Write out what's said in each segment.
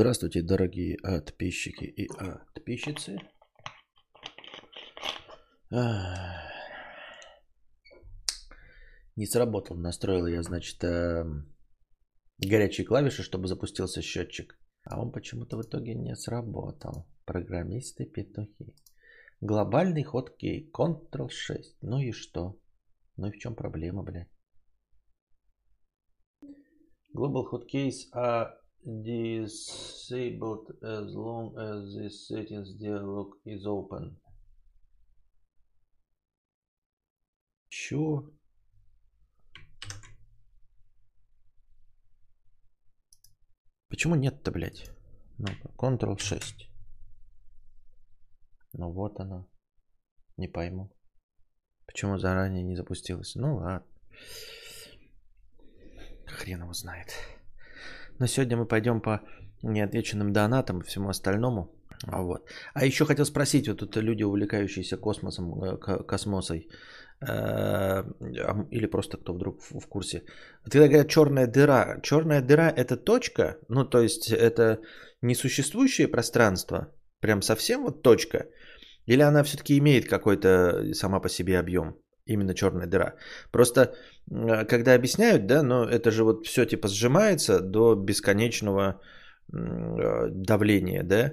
Здравствуйте, дорогие подписчики и подписчицы. Не сработал, настроил я, значит, эм, горячие клавиши, чтобы запустился счетчик. А он почему-то в итоге не сработал. Программисты петухи. Глобальный ход кей. Ctrl-6. Ну и что? Ну и в чем проблема, блядь? Global hotkeys are disabled as long as this settings dialog is open. Чё? Почему нет-то, блядь? Ну, Ctrl-6. Ну вот она. Не пойму. Почему заранее не запустилось? Ну ладно. Хрен его знает. Но сегодня мы пойдем по неотвеченным донатам и всему остальному. А, вот. а еще хотел спросить, вот тут люди, увлекающиеся космосом, э, космосой, э, или просто кто вдруг в курсе. Вот когда говорят черная дыра, черная дыра это точка, ну то есть это несуществующее пространство, прям совсем вот точка, или она все-таки имеет какой-то сама по себе объем? Именно черная дыра. Просто когда объясняют, да, но это же вот все типа сжимается до бесконечного э, давления, да,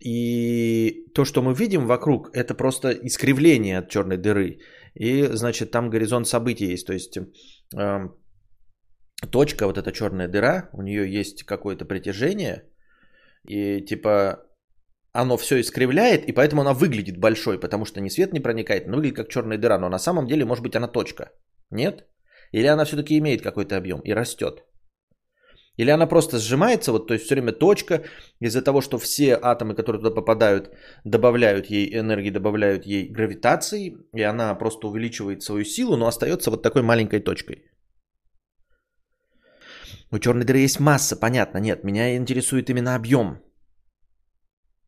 и то, что мы видим вокруг, это просто искривление от черной дыры. И, значит, там горизонт событий есть. То есть э, точка, вот эта черная дыра, у нее есть какое-то притяжение. И типа оно все искривляет, и поэтому она выглядит большой, потому что ни свет не проникает, но выглядит как черная дыра, но на самом деле может быть она точка. Нет? Или она все-таки имеет какой-то объем и растет? Или она просто сжимается, вот, то есть все время точка, из-за того, что все атомы, которые туда попадают, добавляют ей энергии, добавляют ей гравитации, и она просто увеличивает свою силу, но остается вот такой маленькой точкой. У черной дыры есть масса, понятно, нет, меня интересует именно объем.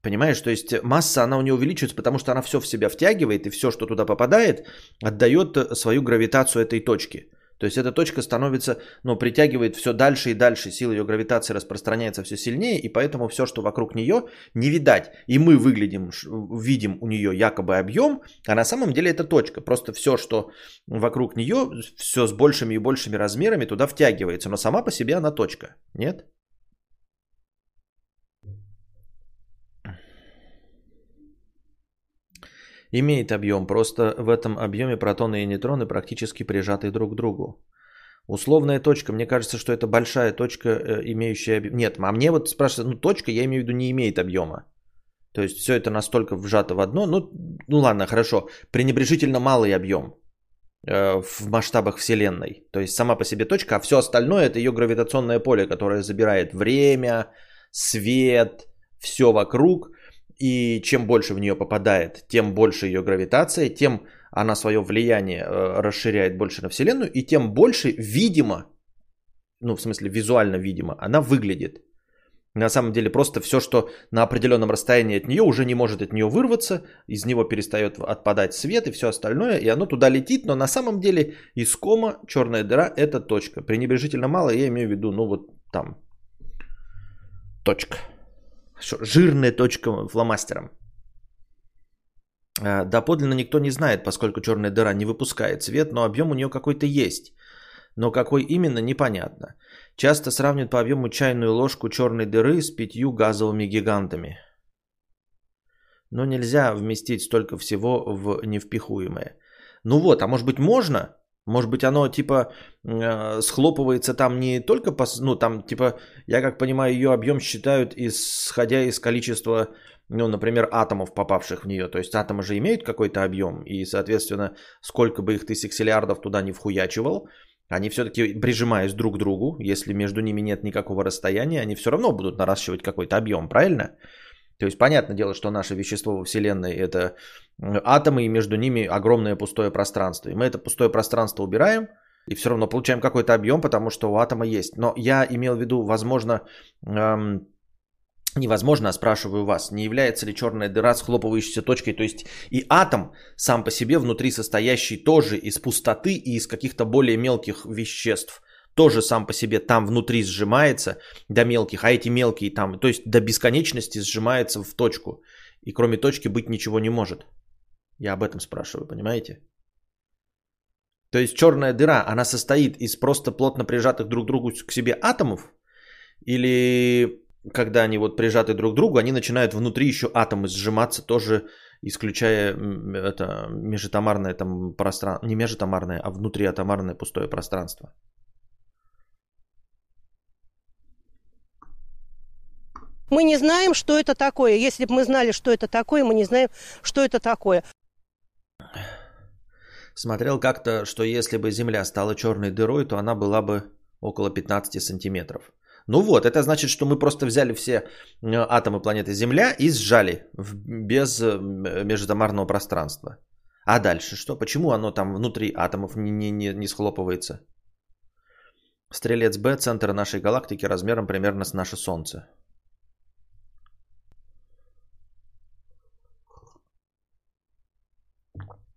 Понимаешь, то есть масса, она у нее увеличивается, потому что она все в себя втягивает, и все, что туда попадает, отдает свою гравитацию этой точке. То есть эта точка становится, ну, притягивает все дальше и дальше, сила ее гравитации распространяется все сильнее, и поэтому все, что вокруг нее, не видать. И мы выглядим, видим у нее якобы объем, а на самом деле это точка. Просто все, что вокруг нее, все с большими и большими размерами туда втягивается, но сама по себе она точка. Нет? Имеет объем, просто в этом объеме протоны и нейтроны практически прижаты друг к другу. Условная точка, мне кажется, что это большая точка, э, имеющая объем. Нет, а мне вот спрашивают, ну точка, я имею в виду, не имеет объема. То есть все это настолько вжато в одно. Ну, ну ладно, хорошо. Пренебрежительно малый объем э, в масштабах Вселенной. То есть сама по себе точка, а все остальное это ее гравитационное поле, которое забирает время, свет, все вокруг. И чем больше в нее попадает, тем больше ее гравитация, тем она свое влияние э, расширяет больше на Вселенную, и тем больше, видимо, ну в смысле визуально видимо, она выглядит. На самом деле просто все, что на определенном расстоянии от нее, уже не может от нее вырваться, из него перестает отпадать свет и все остальное, и оно туда летит, но на самом деле из кома черная дыра это точка. Пренебрежительно мало, я имею в виду, ну вот там, точка. Жирная точка фломастером. А, доподлинно никто не знает, поскольку черная дыра не выпускает свет, но объем у нее какой-то есть. Но какой именно, непонятно. Часто сравнивают по объему чайную ложку черной дыры с пятью газовыми гигантами. Но нельзя вместить столько всего в невпихуемое. Ну вот, а может быть можно? Может быть, оно типа э, схлопывается там не только по... Ну, там типа, я как понимаю, ее объем считают исходя из количества, ну, например, атомов, попавших в нее. То есть атомы же имеют какой-то объем, и, соответственно, сколько бы их ты сексиллиардов туда не вхуячивал, они все-таки, прижимаясь друг к другу, если между ними нет никакого расстояния, они все равно будут наращивать какой-то объем, правильно? То есть, понятное дело, что наше вещество во Вселенной это атомы, и между ними огромное пустое пространство. И мы это пустое пространство убираем, и все равно получаем какой-то объем, потому что у атома есть. Но я имел в виду, возможно, эм, невозможно, а спрашиваю вас, не является ли черная дыра схлопывающейся точкой, то есть и атом сам по себе внутри состоящий тоже из пустоты и из каких-то более мелких веществ, тоже сам по себе там внутри сжимается до мелких, а эти мелкие там, то есть до бесконечности сжимается в точку. И кроме точки быть ничего не может. Я об этом спрашиваю, понимаете? То есть черная дыра, она состоит из просто плотно прижатых друг к другу к себе атомов? Или когда они вот прижаты друг к другу, они начинают внутри еще атомы сжиматься, тоже исключая это межатомарное там пространство, не межатомарное, а внутриатомарное пустое пространство. Мы не знаем, что это такое. Если бы мы знали, что это такое, мы не знаем, что это такое. Смотрел как-то, что если бы Земля стала черной дырой, то она была бы около 15 сантиметров. Ну вот, это значит, что мы просто взяли все э, атомы планеты Земля и сжали без э, межатомарного пространства. А дальше что? Почему оно там внутри атомов не, не, не, не схлопывается? Стрелец Б – центр нашей галактики размером примерно с наше Солнце.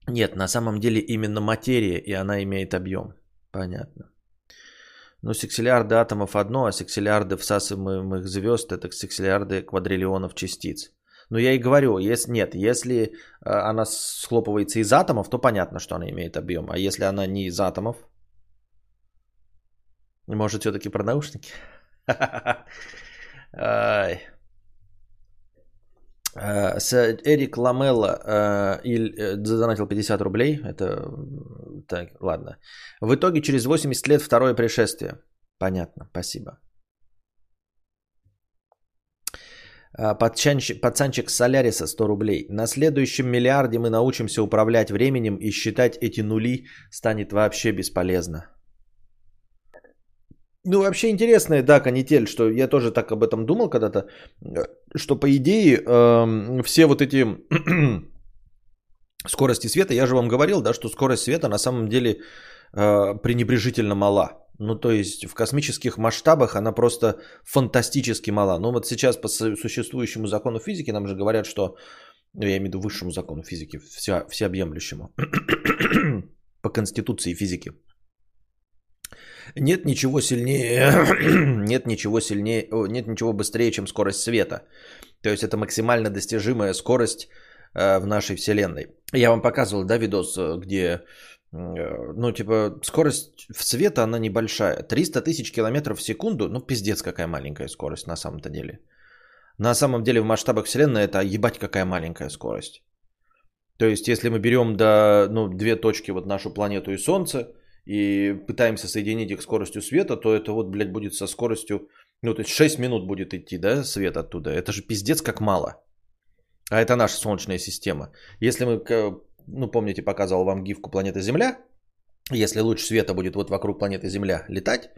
Нет, на самом деле именно материя, и она имеет объем. Понятно. Ну, сексиллиарды атомов одно, а сексиллиарды всасываемых звезд это сексиллиарды квадриллионов частиц. Но я и говорю, если нет, если э, она схлопывается из атомов, то понятно, что она имеет объем. А если она не из атомов, может, все-таки про наушники? Эрик Ламелла э, задонатил 50 рублей. Это так, ладно. В итоге через 80 лет второе пришествие. Понятно, спасибо. Э, пацанчик, пацанчик Соляриса 100 рублей. На следующем миллиарде мы научимся управлять временем и считать эти нули станет вообще бесполезно. Ну, вообще интересная, да, канитель, что я тоже так об этом думал когда-то, что по идее э, все вот эти скорости света, я же вам говорил, да, что скорость света на самом деле э, пренебрежительно мала. Ну, то есть в космических масштабах она просто фантастически мала. Ну, вот сейчас по существующему закону физики нам же говорят, что, ну, я имею в виду высшему закону физики, вся, всеобъемлющему, по конституции физики – нет ничего сильнее, нет ничего сильнее, нет ничего быстрее, чем скорость света. То есть это максимально достижимая скорость э, в нашей вселенной. Я вам показывал, да, видос, э, где, э, ну, типа, скорость света, она небольшая. 300 тысяч километров в секунду, ну, пиздец, какая маленькая скорость на самом-то деле. На самом деле в масштабах вселенной это ебать какая маленькая скорость. То есть, если мы берем до, ну, две точки, вот нашу планету и Солнце, и пытаемся соединить их скоростью света, то это вот, блядь, будет со скоростью, ну, то есть 6 минут будет идти, да, свет оттуда. Это же пиздец как мало. А это наша Солнечная система. Если мы, ну, помните, показывал вам гифку планеты Земля, если луч света будет вот вокруг планеты Земля летать,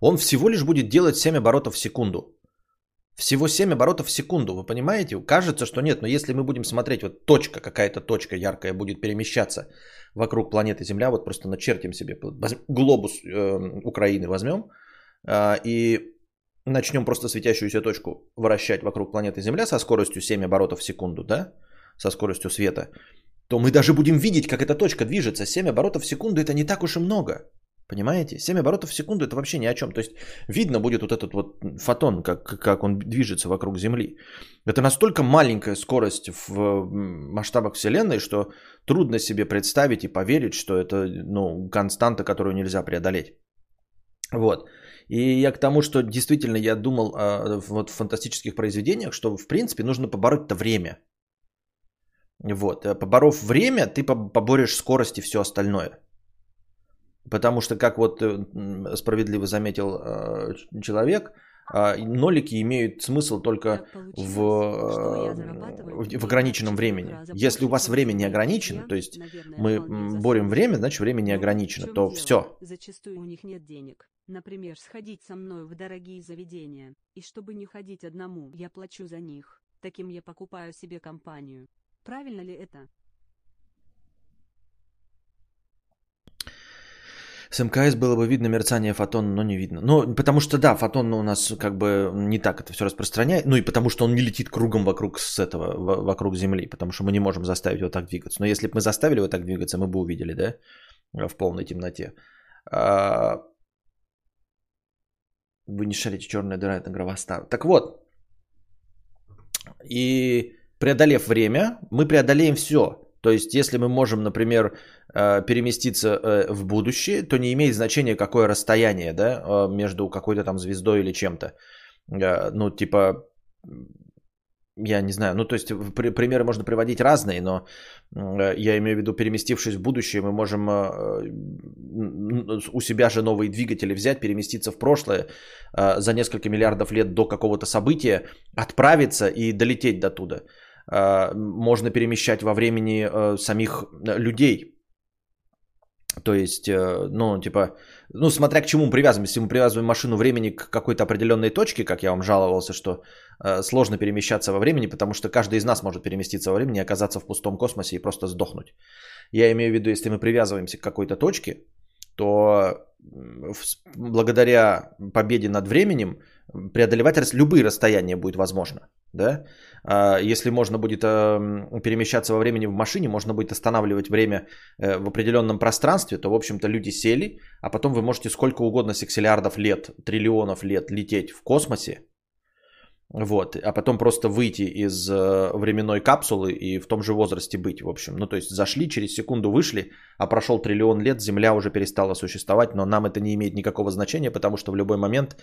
он всего лишь будет делать 7 оборотов в секунду. Всего 7 оборотов в секунду, вы понимаете? Кажется, что нет, но если мы будем смотреть, вот точка, какая-то точка яркая будет перемещаться вокруг планеты Земля, вот просто начертим себе глобус э, Украины возьмем э, и начнем просто светящуюся точку вращать вокруг планеты Земля со скоростью 7 оборотов в секунду, да, со скоростью света, то мы даже будем видеть, как эта точка движется. 7 оборотов в секунду это не так уж и много. Понимаете? 7 оборотов в секунду это вообще ни о чем. То есть видно будет вот этот вот фотон, как, как он движется вокруг Земли. Это настолько маленькая скорость в масштабах Вселенной, что трудно себе представить и поверить, что это ну, константа, которую нельзя преодолеть. Вот. И я к тому, что действительно я думал вот в фантастических произведениях, что в принципе нужно побороть это время. Вот. Поборов время, ты поборешь скорость и все остальное. Потому что, как вот э, справедливо заметил э, человек, а, нолики имеют смысл только в, э, в ограниченном времени. Если у вас время не ограничено, то есть мы борем время, значит время не ограничено, то все. Зачастую у них нет денег. Например, сходить со мной в дорогие заведения. И чтобы не ходить одному, я плачу за них. Таким я покупаю себе компанию. Правильно ли это? С МКС было бы видно мерцание фотона, но не видно. Ну, потому что, да, фотон у нас как бы не так это все распространяет. Ну и потому что он не летит кругом вокруг с этого, вокруг Земли, потому что мы не можем заставить его так двигаться. Но если бы мы заставили его так двигаться, мы бы увидели, да, в полной темноте. А, Вы не шарите, черная дыра это Гравостар. Так вот, и преодолев время, мы преодолеем все. То есть, если мы можем, например, э, переместиться э, в будущее, то не имеет значения, какое расстояние да, э, между какой-то там звездой или чем-то. Ну, типа, я не знаю, ну то есть примеры можно приводить разные, но я имею в виду, переместившись в будущее, мы можем у себя же новые двигатели взять, переместиться в прошлое за несколько миллиардов лет до какого-то события, отправиться и долететь до туда. Можно перемещать во времени самих людей, то есть, э, ну, типа, ну, смотря к чему привязываем. Если мы привязываем машину времени к какой-то определенной точке, как я вам жаловался, что э, сложно перемещаться во времени, потому что каждый из нас может переместиться во времени и оказаться в пустом космосе и просто сдохнуть. Я имею в виду, если мы привязываемся к какой-то точке, то благодаря победе над временем преодолевать любые расстояния будет возможно. Да? А, если можно будет эм, перемещаться во времени в машине, можно будет останавливать время э, в определенном пространстве, то, в общем-то, люди сели, а потом вы можете сколько угодно сексиллиардов лет, триллионов лет лететь в космосе, вот, а потом просто выйти из э, временной капсулы и в том же возрасте быть, в общем. Ну, то есть зашли, через секунду вышли, а прошел триллион лет, Земля уже перестала существовать, но нам это не имеет никакого значения, потому что в любой момент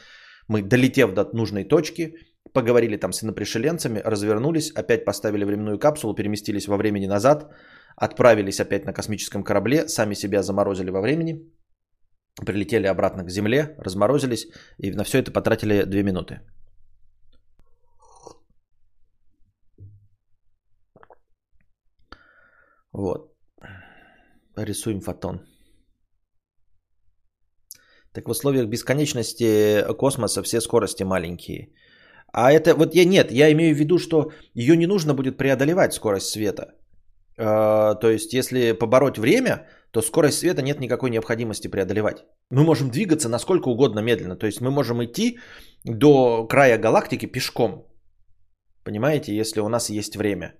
мы, долетев до нужной точки, поговорили там с инопришеленцами, развернулись, опять поставили временную капсулу, переместились во времени назад, отправились опять на космическом корабле, сами себя заморозили во времени, прилетели обратно к Земле, разморозились и на все это потратили 2 минуты. Вот. Рисуем фотон. Так в условиях бесконечности космоса все скорости маленькие. А это вот я нет, я имею в виду, что ее не нужно будет преодолевать скорость света. Э, то есть, если побороть время, то скорость света нет никакой необходимости преодолевать. Мы можем двигаться насколько угодно медленно. То есть мы можем идти до края галактики пешком. Понимаете, если у нас есть время.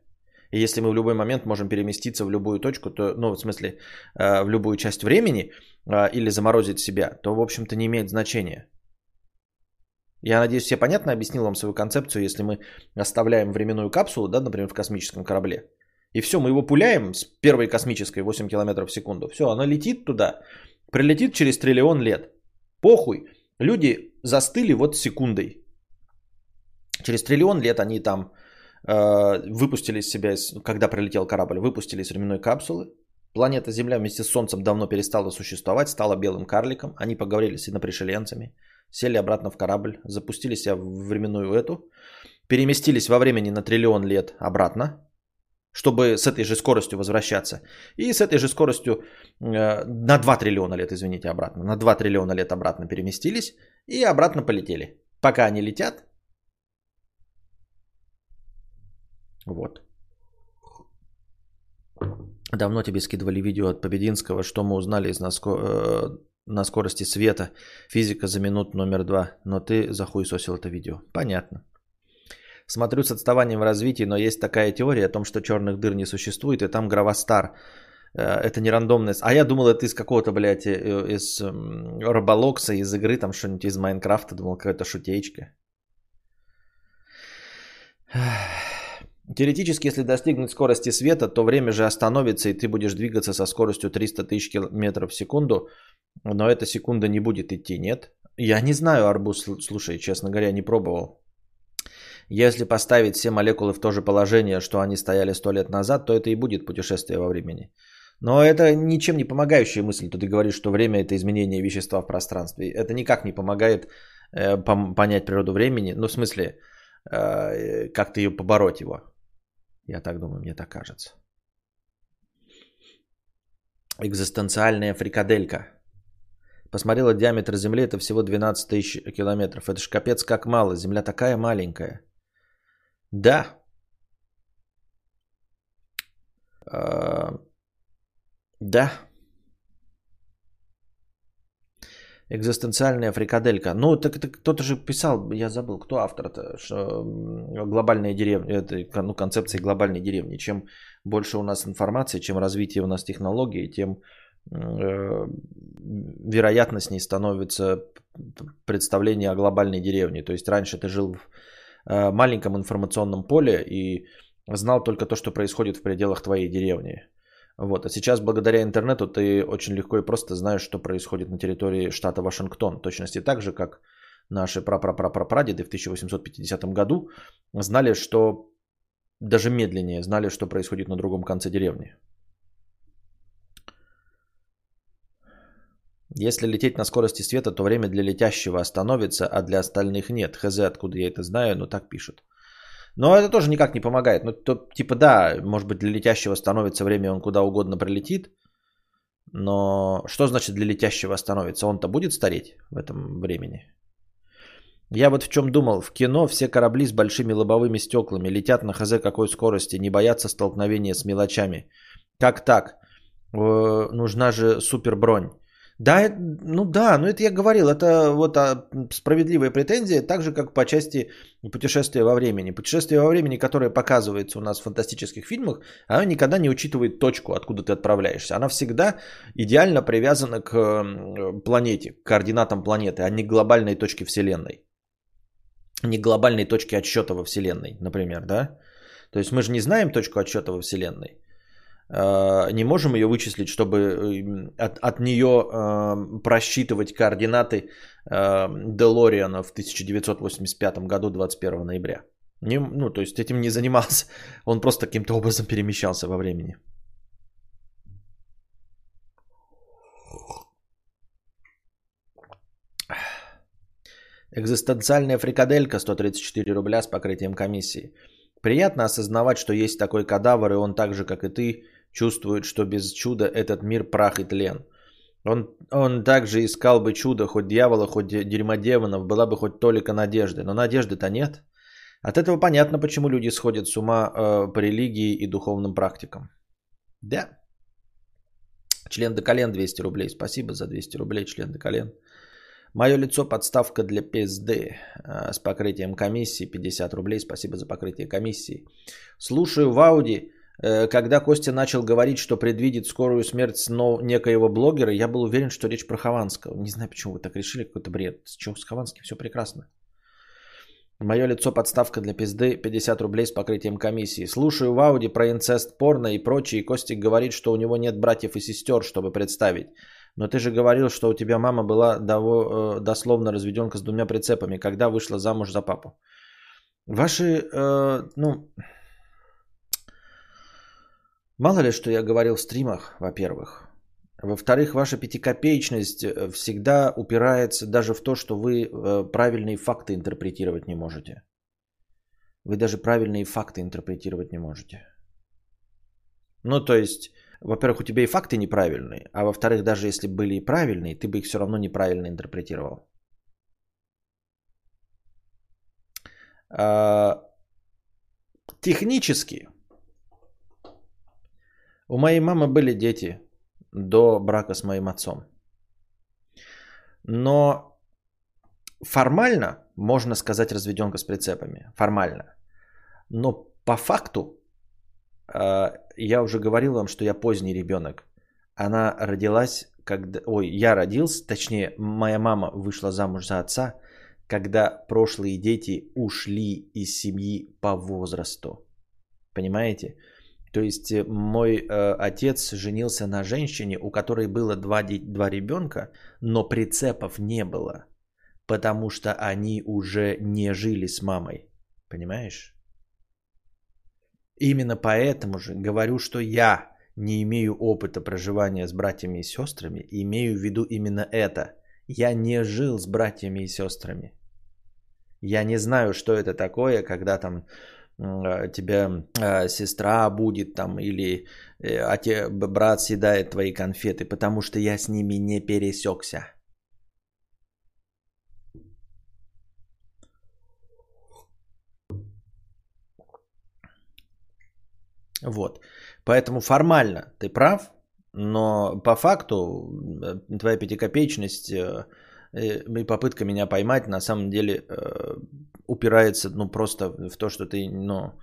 И если мы в любой момент можем переместиться в любую точку, то, ну, в смысле, э, в любую часть времени э, или заморозить себя, то, в общем-то, не имеет значения. Я надеюсь, все понятно объяснил вам свою концепцию, если мы оставляем временную капсулу, да, например, в космическом корабле. И все, мы его пуляем с первой космической 8 км в секунду. Все, она летит туда, прилетит через триллион лет. Похуй. Люди застыли вот секундой. Через триллион лет они там выпустили из себя, когда прилетел корабль, выпустили из временной капсулы. Планета Земля вместе с Солнцем давно перестала существовать, стала белым карликом. Они поговорили с инопришеленцами, сели обратно в корабль, запустили себя в временную эту, переместились во времени на триллион лет обратно, чтобы с этой же скоростью возвращаться. И с этой же скоростью э, на 2 триллиона лет, извините, обратно, на 2 триллиона лет обратно переместились и обратно полетели. Пока они летят, Вот. Давно тебе скидывали видео от Побединского, что мы узнали из наско... э, на скорости света. Физика за минут номер два. Но ты захуесосил это видео. Понятно. Смотрю с отставанием в развитии, но есть такая теория о том, что черных дыр не существует, и там Гравостар. Э, это не рандомность. А я думал, это из какого-то, блядь, э, из Роболокса, из игры, там что-нибудь из Майнкрафта. Думал, какая-то шутеечка. Теоретически, если достигнуть скорости света, то время же остановится, и ты будешь двигаться со скоростью 300 тысяч км в секунду, но эта секунда не будет идти, нет? Я не знаю, Арбуз, слушай, честно говоря, не пробовал. Если поставить все молекулы в то же положение, что они стояли сто лет назад, то это и будет путешествие во времени. Но это ничем не помогающая мысль. Ты говоришь, что время это изменение вещества в пространстве. Это никак не помогает э, понять природу времени. Ну, в смысле, э, как-то ее побороть его. Я так думаю, мне так кажется. Экзистенциальная фрикаделька. Посмотрела диаметр Земли, это всего 12 тысяч километров. Это ж капец как мало, Земля такая маленькая. Да. А, да. Экзистенциальная фрикаделька. Ну, так, так кто-то же писал, я забыл, кто автор-то, что глобальная деревня, это ну, концепция глобальной деревни. Чем больше у нас информации, чем развитие у нас технологий, тем э, вероятностней становится представление о глобальной деревне. То есть раньше ты жил в э, маленьком информационном поле и знал только то, что происходит в пределах твоей деревни. Вот. А сейчас благодаря интернету ты очень легко и просто знаешь, что происходит на территории штата Вашингтон. В точности так же, как наши прапрапрапрапрадеды в 1850 году знали, что даже медленнее знали, что происходит на другом конце деревни. Если лететь на скорости света, то время для летящего остановится, а для остальных нет. Хз, откуда я это знаю, но так пишут. Но это тоже никак не помогает. Ну, то, типа, да, может быть, для летящего становится время, он куда угодно прилетит. Но что значит для летящего становится? Он-то будет стареть в этом времени? Я вот в чем думал. В кино все корабли с большими лобовыми стеклами летят на хз какой скорости, не боятся столкновения с мелочами. Как так? Э, нужна же супер Да, ну да, ну это я говорил, это вот а, справедливая претензия, так же как по части путешествия во времени. Путешествие во времени, которое показывается у нас в фантастических фильмах, оно никогда не учитывает точку, откуда ты отправляешься. Она всегда идеально привязана к планете, к координатам планеты, а не к глобальной точке Вселенной. Не к глобальной точке отсчета во Вселенной, например, да? То есть мы же не знаем точку отсчета во Вселенной. Э, не можем ее вычислить, чтобы эм, от, от нее э, просчитывать координаты э, Делориана в 1985 году 21 ноября. Не, ну, то есть этим не занимался. Он просто каким-то образом перемещался во времени. Экзистенциальная фрикаделька 134 рубля с покрытием комиссии. Приятно осознавать, что есть такой кадавр, и он так же, как и ты, чувствует, что без чуда этот мир прах и тлен. Он, он также искал бы чудо, хоть дьявола, хоть дерьмодемонов, была бы хоть толика надежды. Но надежды-то нет. От этого понятно, почему люди сходят с ума э, по религии и духовным практикам. Да. Член до колен 200 рублей. Спасибо за 200 рублей, член до колен. Мое лицо подставка для пизды э, с покрытием комиссии 50 рублей. Спасибо за покрытие комиссии. Слушаю в Ауди когда Костя начал говорить, что предвидит скорую смерть снова некоего блогера, я был уверен, что речь про Хованского. Не знаю, почему вы так решили, какой-то бред. С чего с Хованским? Все прекрасно. Мое лицо подставка для пизды, 50 рублей с покрытием комиссии. Слушаю в Ауди про инцест, порно и прочее. Костик говорит, что у него нет братьев и сестер, чтобы представить. Но ты же говорил, что у тебя мама была дово, э, дословно разведенка с двумя прицепами, когда вышла замуж за папу. Ваши, э, ну, Мало ли, что я говорил в стримах, во-первых. Во-вторых, ваша пятикопеечность э, всегда упирается даже в то, что вы э, правильные факты интерпретировать не можете. Вы даже правильные факты интерпретировать не можете. Ну, то есть, во-первых, у тебя и факты неправильные, а во-вторых, даже если были и правильные, ты бы их все равно неправильно интерпретировал. А, технически у моей мамы были дети до брака с моим отцом. Но формально, можно сказать, разведенка с прицепами. Формально. Но по факту, э, я уже говорил вам, что я поздний ребенок. Она родилась, когда... Ой, я родился, точнее, моя мама вышла замуж за отца, когда прошлые дети ушли из семьи по возрасту. Понимаете? То есть э, мой э, отец женился на женщине, у которой было два, два ребенка, но прицепов не было, потому что они уже не жили с мамой. Понимаешь? Именно поэтому же говорю, что я не имею опыта проживания с братьями и сестрами, и имею в виду именно это. Я не жил с братьями и сестрами. Я не знаю, что это такое, когда там тебя а, сестра будет там или э, а те, брат съедает твои конфеты, потому что я с ними не пересекся. Вот. Поэтому формально ты прав, но по факту э, твоя пятикопеечность э, и попытка меня поймать на самом деле упирается ну просто в то, что ты ну,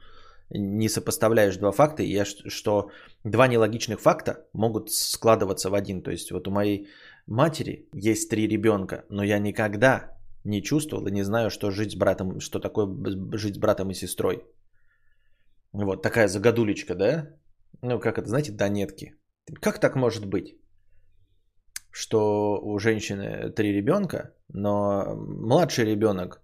не сопоставляешь два факта, и я, что два нелогичных факта могут складываться в один. То есть вот у моей матери есть три ребенка, но я никогда не чувствовал и не знаю, что жить с братом, что такое жить с братом и сестрой. Вот такая загадулечка, да? Ну, как это, знаете, донетки. Как так может быть? Что у женщины три ребенка, но младший ребенок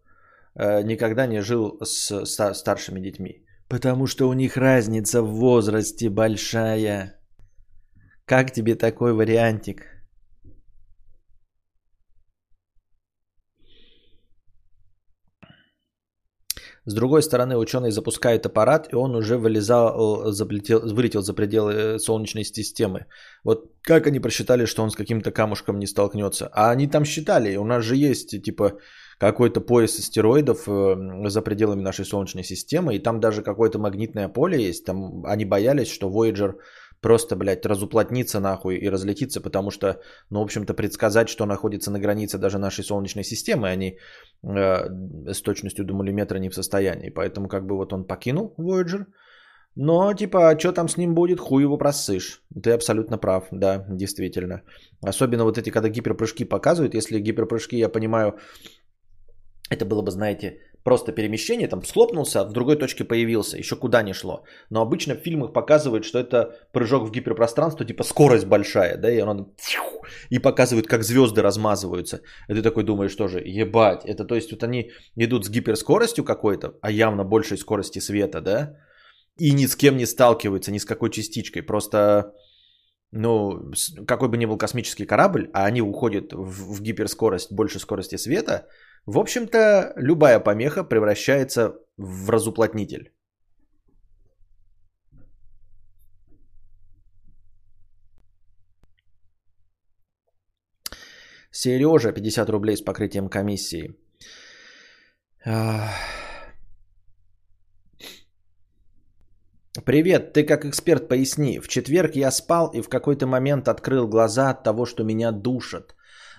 э, никогда не жил с старшими детьми. Потому что у них разница в возрасте большая. Как тебе такой вариантик? С другой стороны, ученый запускает аппарат, и он уже вылезал, заплетел, вылетел за пределы э, Солнечной системы. Вот как они просчитали, что он с каким-то камушком не столкнется? А они там считали, у нас же есть, типа, какой-то пояс астероидов э, за пределами нашей Солнечной системы, и там даже какое-то магнитное поле есть. Там они боялись, что Voyager просто, блядь, разуплотнится нахуй и разлетится, потому что, ну, в общем-то, предсказать, что находится на границе даже нашей Солнечной системы, они э, с точностью до миллиметра не в состоянии. Поэтому, как бы, вот он покинул Voyager, но, типа, а что там с ним будет, хуй его просышь. Ты абсолютно прав, да, действительно. Особенно вот эти, когда гиперпрыжки показывают, если гиперпрыжки, я понимаю, это было бы, знаете, просто перемещение, там схлопнулся, в другой точке появился, еще куда не шло. Но обычно в фильмах показывают, что это прыжок в гиперпространство, типа скорость большая, да, и он и показывают, как звезды размазываются. И ты такой думаешь тоже, ебать, это то есть вот они идут с гиперскоростью какой-то, а явно большей скорости света, да, и ни с кем не сталкиваются, ни с какой частичкой, просто ну, какой бы ни был космический корабль, а они уходят в, в гиперскорость больше скорости света, в общем-то, любая помеха превращается в разуплотнитель. Сережа, 50 рублей с покрытием комиссии. Привет, ты как эксперт поясни. В четверг я спал и в какой-то момент открыл глаза от того, что меня душат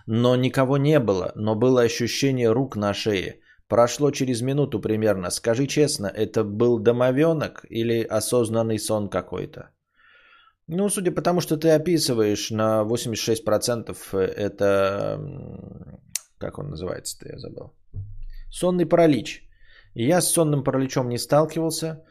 но никого не было, но было ощущение рук на шее. Прошло через минуту примерно. Скажи честно, это был домовенок или осознанный сон какой-то? Ну, судя по тому, что ты описываешь, на 86% это... Как он называется-то, я забыл. Сонный паралич. Я с сонным параличом не сталкивался.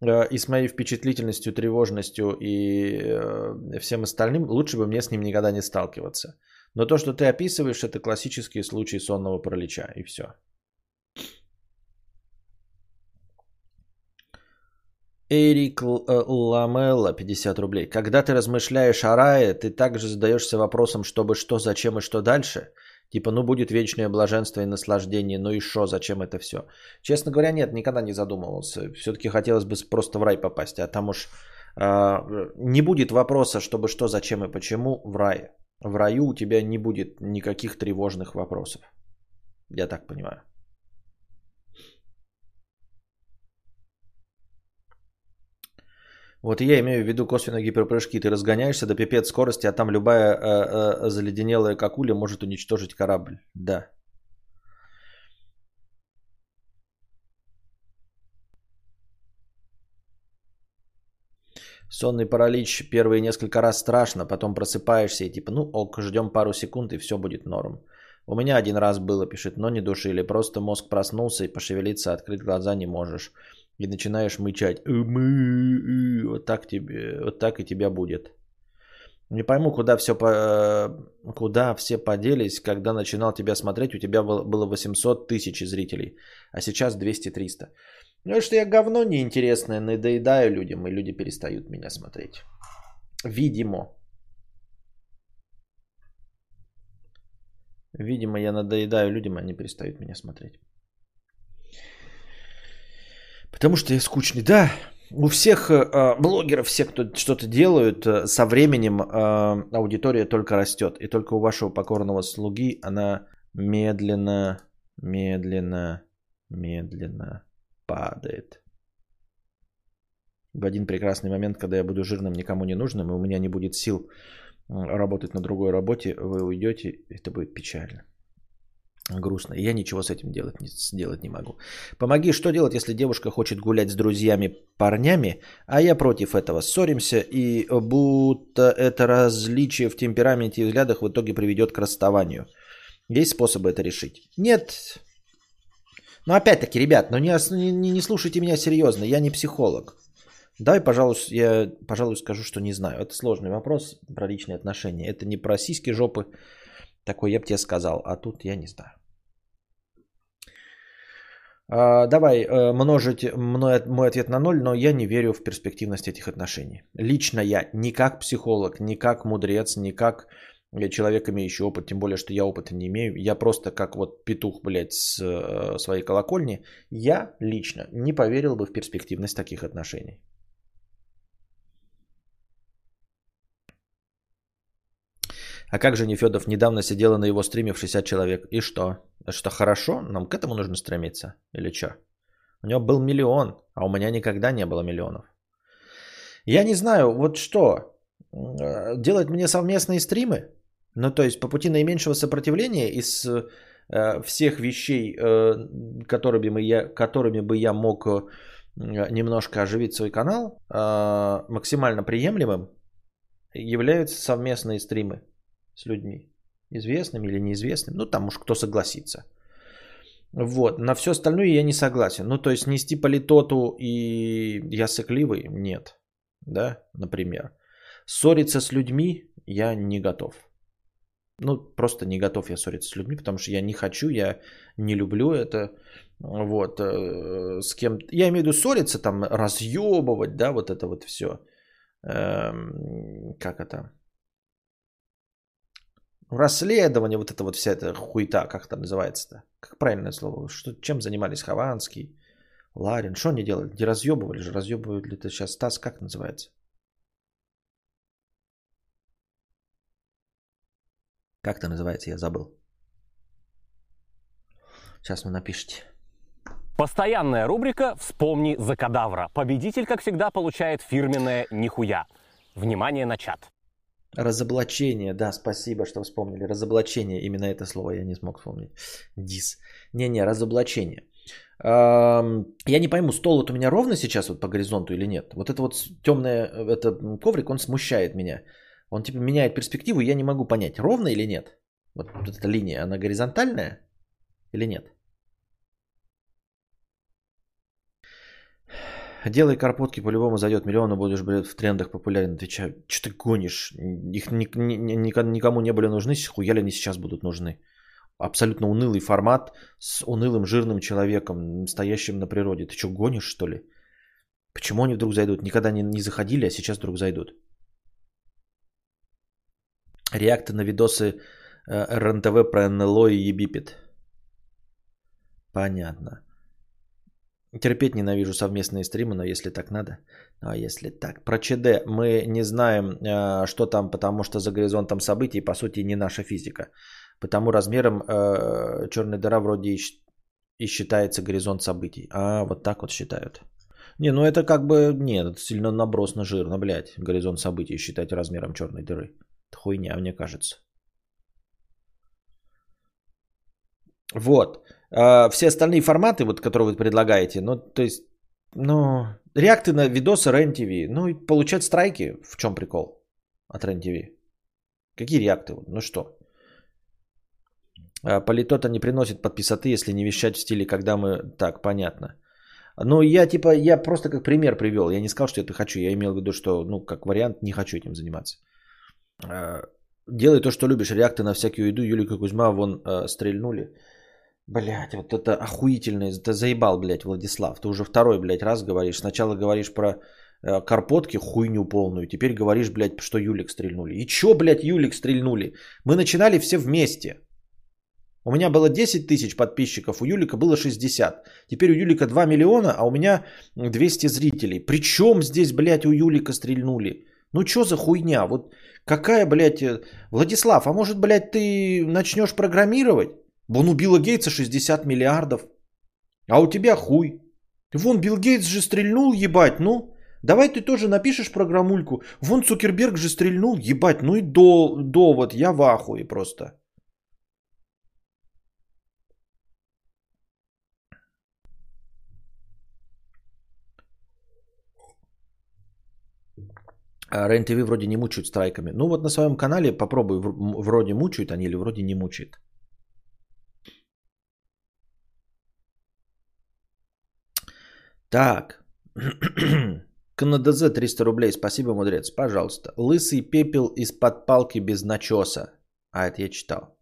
Э, и с моей впечатлительностью, тревожностью и э, всем остальным, лучше бы мне с ним никогда не сталкиваться. Но то, что ты описываешь, это классический случай сонного паралича, и все. Эрик э, Ламелла, 50 рублей. Когда ты размышляешь о рае, ты также задаешься вопросом, чтобы что, зачем и что дальше? Типа, ну будет вечное блаженство и наслаждение, ну и что, зачем это все? Честно говоря, нет, никогда не задумывался. Все-таки хотелось бы просто в рай попасть, а там уж э, не будет вопроса, чтобы что, зачем и почему в рае. В раю у тебя не будет никаких тревожных вопросов. Я так понимаю. Вот я имею в виду косвенно гиперпрыжки. Ты разгоняешься до пипец скорости, а там любая э, э, заледенелая какуля может уничтожить корабль. Да. Сонный паралич первые несколько раз страшно, потом просыпаешься и типа, ну ок, ждем пару секунд и все будет норм. У меня один раз было, пишет, но не душили. Просто мозг проснулся и пошевелиться, открыть глаза не можешь. И начинаешь мычать. Вот так, тебе, вот так и тебя будет. Не пойму, куда все, по, куда все поделись, когда начинал тебя смотреть, у тебя было 800 тысяч зрителей, а сейчас 200-300. Ну, что я говно неинтересное надоедаю людям, и люди перестают меня смотреть. Видимо. Видимо, я надоедаю людям, и они перестают меня смотреть. Потому что я скучный. Да, у всех э, блогеров, все, кто что-то делают, э, со временем э, аудитория только растет. И только у вашего покорного слуги она медленно, медленно, медленно падает. В один прекрасный момент, когда я буду жирным, никому не нужным, и у меня не будет сил работать на другой работе, вы уйдете, это будет печально. Грустно. Я ничего с этим делать не, сделать не могу. Помоги, что делать, если девушка хочет гулять с друзьями, парнями, а я против этого. Ссоримся, и будто это различие в темпераменте и взглядах в итоге приведет к расставанию. Есть способы это решить? Нет. Но опять-таки, ребят, ну не, не, не слушайте меня серьезно, я не психолог. Давай, пожалуй, я, пожалуй, скажу, что не знаю. Это сложный вопрос про личные отношения. Это не про сиськи, жопы. Такой я бы тебе сказал. А тут я не знаю. А, давай э, множить мой, мой ответ на ноль, но я не верю в перспективность этих отношений. Лично я не как психолог, не как мудрец, не как человек, имеющий опыт, тем более, что я опыта не имею. Я просто как вот петух, блядь, с э, своей колокольни. Я лично не поверил бы в перспективность таких отношений. А как же Нефедов недавно сидела на его стриме в 60 человек? И что? Что хорошо? Нам к этому нужно стремиться? Или что? У него был миллион, а у меня никогда не было миллионов. Я не знаю, вот что? Э, делать мне совместные стримы? Ну, то есть по пути наименьшего сопротивления из э, всех вещей, э, которыми, бы я, которыми бы я мог э, немножко оживить свой канал, э, максимально приемлемым являются совместные стримы с людьми. Известными или неизвестными. Ну, там уж кто согласится. Вот. На все остальное я не согласен. Ну, то есть нести политоту и я сыкливый? Нет. Да, например. Ссориться с людьми я не готов. Ну, просто не готов я ссориться с людьми, потому что я не хочу, я не люблю это. Вот, э, с кем... Я имею в виду ссориться, там, разъебывать, да, вот это вот все. Эм, как это? расследование, вот это вот вся эта хуйта, как это называется-то? Как правильное слово? Что, чем занимались Хованский, Ларин? Что они делали? Где разъебывали же? Разъебывают ли это сейчас Стас? Как называется? Как это называется? Я забыл. Сейчас вы напишите. Постоянная рубрика «Вспомни за кадавра». Победитель, как всегда, получает фирменное «Нихуя». Внимание на чат. Разоблачение, да, спасибо, что вспомнили. Разоблачение, именно это слово я не смог вспомнить. Дис. Не-не, разоблачение. Я не пойму, стол вот у меня ровно сейчас вот по горизонту или нет? Вот это вот темный это коврик, он смущает меня. Он типа меняет перспективу, я не могу понять, ровно или нет. Вот, вот эта линия, она горизонтальная или нет? Делай карпотки, по-любому зайдет миллион, будешь, блядь, в трендах популярен. Отвечаю, что ты гонишь? Их ни, ни, ни, никому не были нужны, хуяли они сейчас будут нужны. Абсолютно унылый формат с унылым жирным человеком, стоящим на природе. Ты что, гонишь, что ли? Почему они вдруг зайдут? Никогда не, не заходили, а сейчас вдруг зайдут. Реакты на видосы э, РНТВ про НЛО и Ебипет. Понятно. Терпеть ненавижу совместные стримы, но если так надо. Ну, а если так. Про ЧД мы не знаем, э, что там, потому что за горизонтом событий, по сути, не наша физика. Потому размером э, черная дыра вроде и, считается горизонт событий. А, вот так вот считают. Не, ну это как бы, нет, это сильно набросно жирно, блядь, горизонт событий считать размером черной дыры. Хуйня, мне кажется. Вот. А, все остальные форматы, вот, которые вы предлагаете, ну, то есть, ну, реакты на видосы РЕН-ТВ, ну, и получать страйки, в чем прикол от РЕН-ТВ? Какие реакты? Ну что? А, политота не приносит подписоты, если не вещать в стиле, когда мы... Так, понятно. Ну, я типа, я просто как пример привел. Я не сказал, что это хочу. Я имел в виду, что, ну, как вариант, не хочу этим заниматься. А, делай то, что любишь. Реакты на всякую еду. Юлика Кузьма вон стрельнули. Блять, вот это охуительно. Ты заебал, блядь, Владислав. Ты уже второй, блядь, раз говоришь. Сначала говоришь про э, карпотки, хуйню полную. Теперь говоришь, блядь, что Юлик стрельнули. И чё, блядь, Юлик стрельнули? Мы начинали все вместе. У меня было 10 тысяч подписчиков, у Юлика было 60. Теперь у Юлика 2 миллиона, а у меня 200 зрителей. Причем здесь, блядь, у Юлика стрельнули? Ну чё за хуйня? Вот какая, блядь... Э, Владислав, а может, блядь, ты начнешь программировать? Вон у Билла Гейтса 60 миллиардов. А у тебя хуй. Вон Билл Гейтс же стрельнул, ебать, ну. Давай ты тоже напишешь программульку. Вон Цукерберг же стрельнул, ебать, ну и до, довод, я в ахуе просто. РЕН-ТВ вроде не мучают страйками. Ну вот на своем канале попробуй, вроде мучают они или вроде не мучают. Так. КНДЗ 300 рублей. Спасибо, мудрец. Пожалуйста. Лысый пепел из-под палки без начеса. А, это я читал.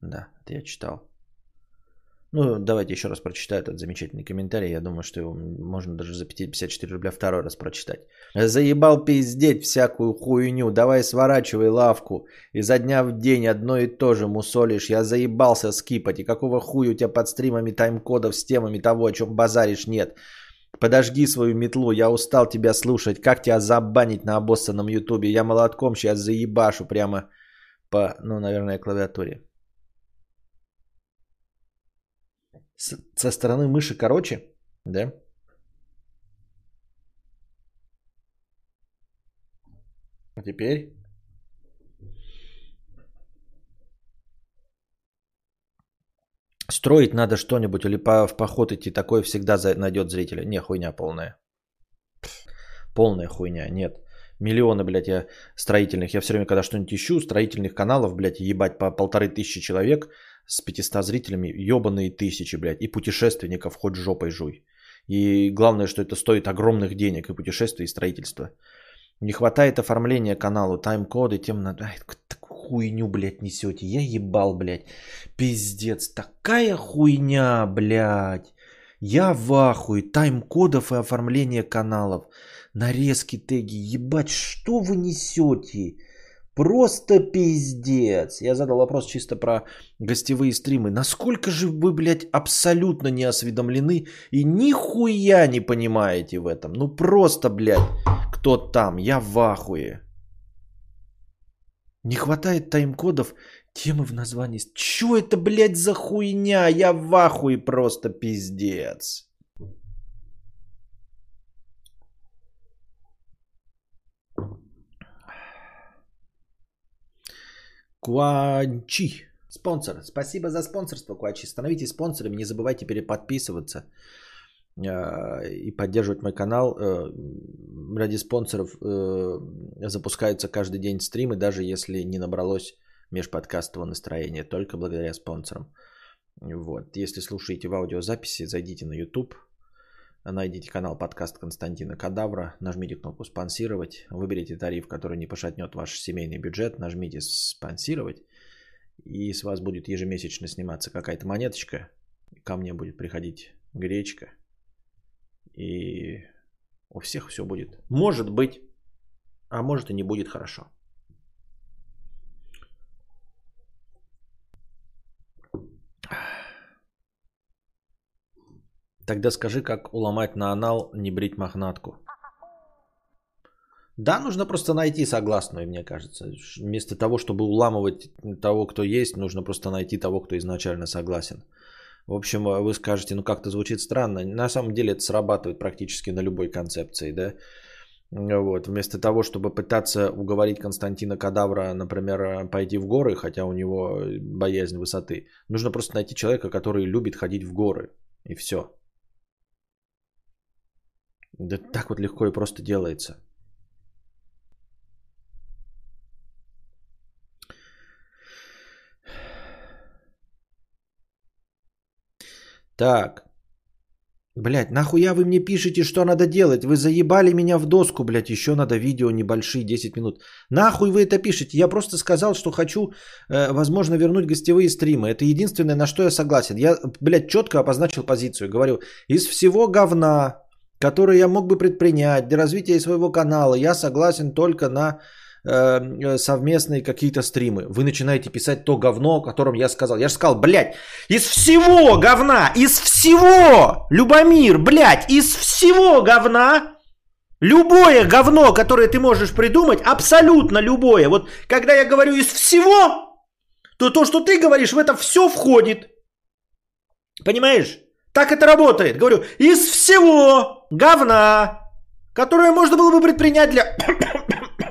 Да, это я читал. Ну, давайте еще раз прочитаю этот замечательный комментарий. Я думаю, что его можно даже за 54 рубля второй раз прочитать. Заебал пиздеть всякую хуйню. Давай сворачивай лавку. Изо дня в день одно и то же мусолишь. Я заебался скипать. И какого хуя у тебя под стримами тайм-кодов с темами того, о чем базаришь, нет. Подожги свою метлу, я устал тебя слушать. Как тебя забанить на обоссанном ютубе? Я молотком сейчас заебашу прямо по, ну, наверное, клавиатуре. С- со стороны мыши короче, да? А теперь... Строить надо что-нибудь или по, в поход идти, такое всегда за, найдет зрителя. Не, хуйня полная. Полная хуйня, нет. Миллионы, блядь, я строительных. Я все время, когда что-нибудь ищу, строительных каналов, блядь, ебать, по полторы тысячи человек с 500 зрителями, ебаные тысячи, блядь, и путешественников хоть жопой жуй. И главное, что это стоит огромных денег, и путешествие, и строительство. Не хватает оформления каналу, тайм-коды, тем надо... Ай, хуйню, блядь, несете. Я ебал, блядь. Пиздец, такая хуйня, блядь. Я в ахуе. Тайм-кодов и оформление каналов. Нарезки, теги. Ебать, что вы несете? Просто пиздец. Я задал вопрос чисто про гостевые стримы. Насколько же вы, блядь, абсолютно не осведомлены и нихуя не понимаете в этом? Ну просто, блядь, кто там? Я в ахуе. Не хватает тайм-кодов, темы в названии. Чё это, блядь, за хуйня? Я в ахуе просто пиздец. Куанчи. Спонсор. Спасибо за спонсорство, Куанчи. Становитесь спонсорами. Не забывайте переподписываться э, и поддерживать мой канал. Э, Ради спонсоров э, запускаются каждый день стримы, даже если не набралось межподкастового настроения, только благодаря спонсорам. Вот. Если слушаете в аудиозаписи, зайдите на YouTube, найдите канал подкаст Константина Кадавра, нажмите кнопку «Спонсировать», выберите тариф, который не пошатнет ваш семейный бюджет, нажмите «Спонсировать», и с вас будет ежемесячно сниматься какая-то монеточка, ко мне будет приходить гречка, и у всех все будет. Может быть, а может и не будет хорошо. Тогда скажи, как уломать на анал не брить мохнатку. Да, нужно просто найти согласную, мне кажется. Вместо того, чтобы уламывать того, кто есть, нужно просто найти того, кто изначально согласен. В общем, вы скажете, ну как-то звучит странно. На самом деле это срабатывает практически на любой концепции, да. Вот. Вместо того, чтобы пытаться уговорить Константина Кадавра, например, пойти в горы, хотя у него боязнь высоты, нужно просто найти человека, который любит ходить в горы. И все. Да так вот легко и просто делается. Так. Блять, нахуя вы мне пишете, что надо делать? Вы заебали меня в доску, блять, еще надо видео небольшие, 10 минут. Нахуй вы это пишете? Я просто сказал, что хочу, э, возможно, вернуть гостевые стримы. Это единственное, на что я согласен. Я, блядь, четко обозначил позицию. Говорю, из всего говна, которое я мог бы предпринять для развития своего канала, я согласен только на э, совместные какие-то стримы. Вы начинаете писать то говно, о котором я сказал. Я же сказал, блядь, из всего говна, из всего, Любомир, блядь, из всего говна, любое говно, которое ты можешь придумать, абсолютно любое. Вот когда я говорю из всего, то то, что ты говоришь, в это все входит. Понимаешь? Так это работает. Говорю, из всего говна, которое можно было бы предпринять для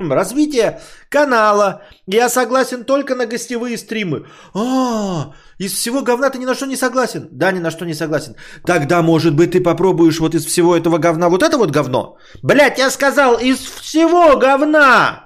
развития канала, я согласен только на гостевые стримы. А, Из всего говна ты ни на что не согласен? Да, ни на что не согласен. Тогда, может быть, ты попробуешь вот из всего этого говна вот это вот говно? Блять, я сказал, из всего говна!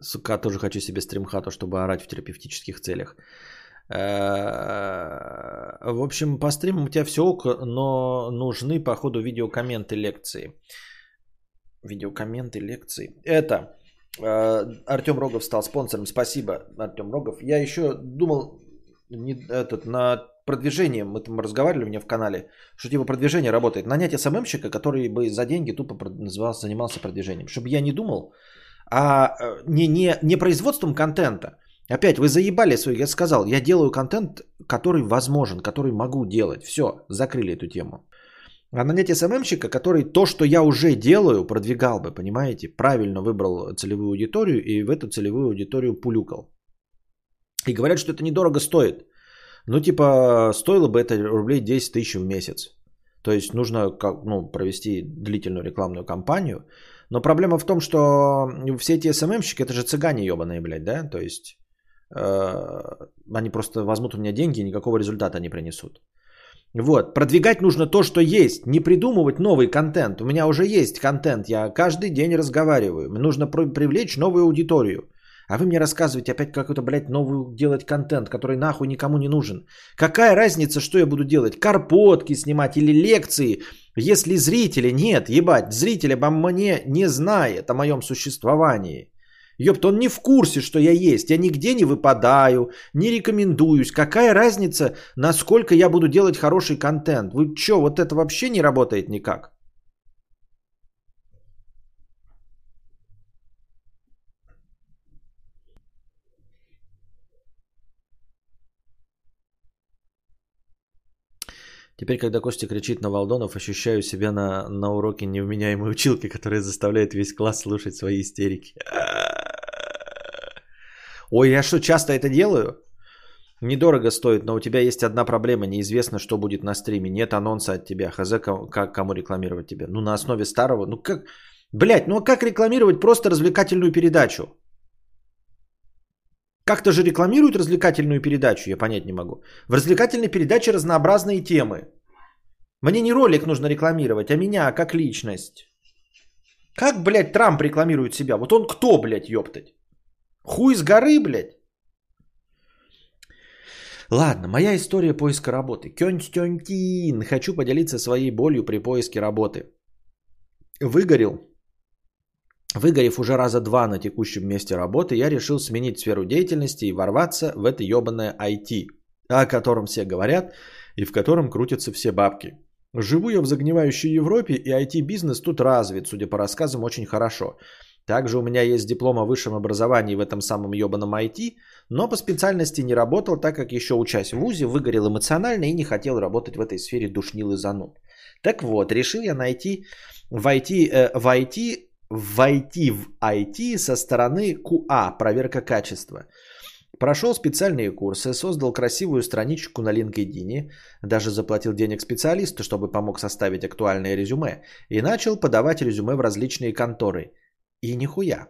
Сука, тоже хочу себе стримхату, чтобы орать в терапевтических целях. Э, в общем, по стримам у тебя все ок, но нужны, по ходу, видеокомменты лекции. Видеокомменты лекции. Это э, Артем Рогов стал спонсором. Спасибо, Артем Рогов. Я еще думал не, этот, на продвижение, мы там разговаривали у меня в канале, что типа продвижение работает. Нанять СММщика, который бы за деньги тупо занимался продвижением. Чтобы я не думал, а э, не, не, не производством контента. Опять, вы заебали свой, я сказал, я делаю контент, который возможен, который могу делать. Все, закрыли эту тему. А нанять СММщика, который то, что я уже делаю, продвигал бы, понимаете? Правильно выбрал целевую аудиторию и в эту целевую аудиторию пулюкал. И говорят, что это недорого стоит. Ну, типа, стоило бы это рублей 10 тысяч в месяц. То есть нужно как, ну, провести длительную рекламную кампанию. Но проблема в том, что все эти СММщики, это же цыгане ебаные, блядь, да? То есть э, они просто возьмут у меня деньги и никакого результата не принесут. Вот, продвигать нужно то, что есть, не придумывать новый контент. У меня уже есть контент, я каждый день разговариваю. Мне нужно привлечь новую аудиторию. А вы мне рассказываете опять какой-то, блядь, новый делать контент, который нахуй никому не нужен. Какая разница, что я буду делать? Карпотки снимать или лекции? Если зрители нет, ебать, зрители обо мне не знает о моем существовании. Ёпт, он не в курсе, что я есть. Я нигде не выпадаю, не рекомендуюсь. Какая разница, насколько я буду делать хороший контент? Вы чё, вот это вообще не работает никак? Теперь, когда Костя кричит на Валдонов, ощущаю себя на, на уроке невменяемой училки, которая заставляет весь класс слушать свои истерики. Ой, я что, часто это делаю? Недорого стоит, но у тебя есть одна проблема. Неизвестно, что будет на стриме. Нет анонса от тебя. Хз, как, кому рекламировать тебя? Ну, на основе старого. Ну, как... Блять, ну а как рекламировать просто развлекательную передачу? Как-то же рекламируют развлекательную передачу, я понять не могу. В развлекательной передаче разнообразные темы. Мне не ролик нужно рекламировать, а меня как личность. Как, блядь, Трамп рекламирует себя? Вот он кто, блядь, ёптать? Хуй с горы, блядь? Ладно, моя история поиска работы. Кёнтёнтин. Хочу поделиться своей болью при поиске работы. Выгорел Выгорев уже раза два на текущем месте работы, я решил сменить сферу деятельности и ворваться в это ебаное IT, о котором все говорят и в котором крутятся все бабки. Живу я в загнивающей Европе, и IT-бизнес тут развит, судя по рассказам, очень хорошо. Также у меня есть диплом о высшем образовании в этом самом ебаном IT, но по специальности не работал, так как еще учась в ВУЗе, выгорел эмоционально и не хотел работать в этой сфере душнил и зануд. Так вот, решил я найти в IT, э, в IT войти в IT со стороны QA, проверка качества. Прошел специальные курсы, создал красивую страничку на LinkedIn, даже заплатил денег специалисту, чтобы помог составить актуальное резюме, и начал подавать резюме в различные конторы. И нихуя.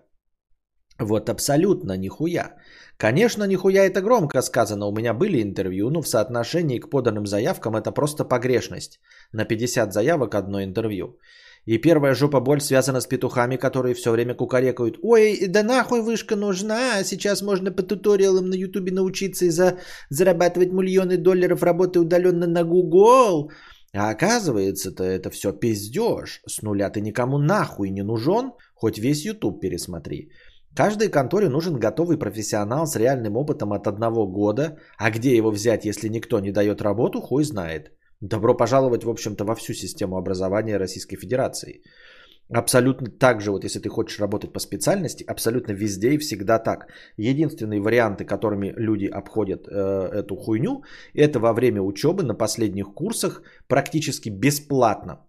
Вот абсолютно нихуя. Конечно, нихуя это громко сказано, у меня были интервью, но в соотношении к поданным заявкам это просто погрешность. На 50 заявок одно интервью. И первая жопа боль связана с петухами, которые все время кукарекают. Ой, да нахуй вышка нужна, сейчас можно по туториалам на ютубе научиться и за... зарабатывать миллионы долларов работы удаленно на Google. А оказывается-то это все пиздеж. С нуля ты никому нахуй не нужен, хоть весь YouTube пересмотри. Каждой конторе нужен готовый профессионал с реальным опытом от одного года, а где его взять, если никто не дает работу, хуй знает. Добро пожаловать, в общем-то, во всю систему образования Российской Федерации. Абсолютно так же, вот если ты хочешь работать по специальности, абсолютно везде и всегда так. Единственные варианты, которыми люди обходят э, эту хуйню, это во время учебы на последних курсах практически бесплатно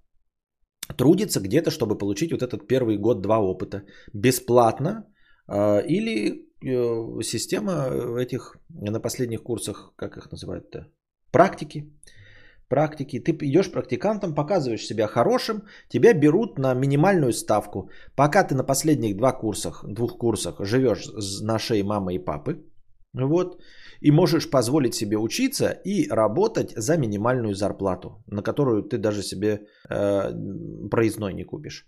трудиться где-то, чтобы получить вот этот первый год-два опыта. Бесплатно э, или э, система этих на последних курсах, как их называют-то, практики практики. Ты идешь практикантом, показываешь себя хорошим, тебя берут на минимальную ставку. Пока ты на последних два курсах, двух курсах живешь на шее мамы и папы, вот, и можешь позволить себе учиться и работать за минимальную зарплату, на которую ты даже себе э, проездной не купишь.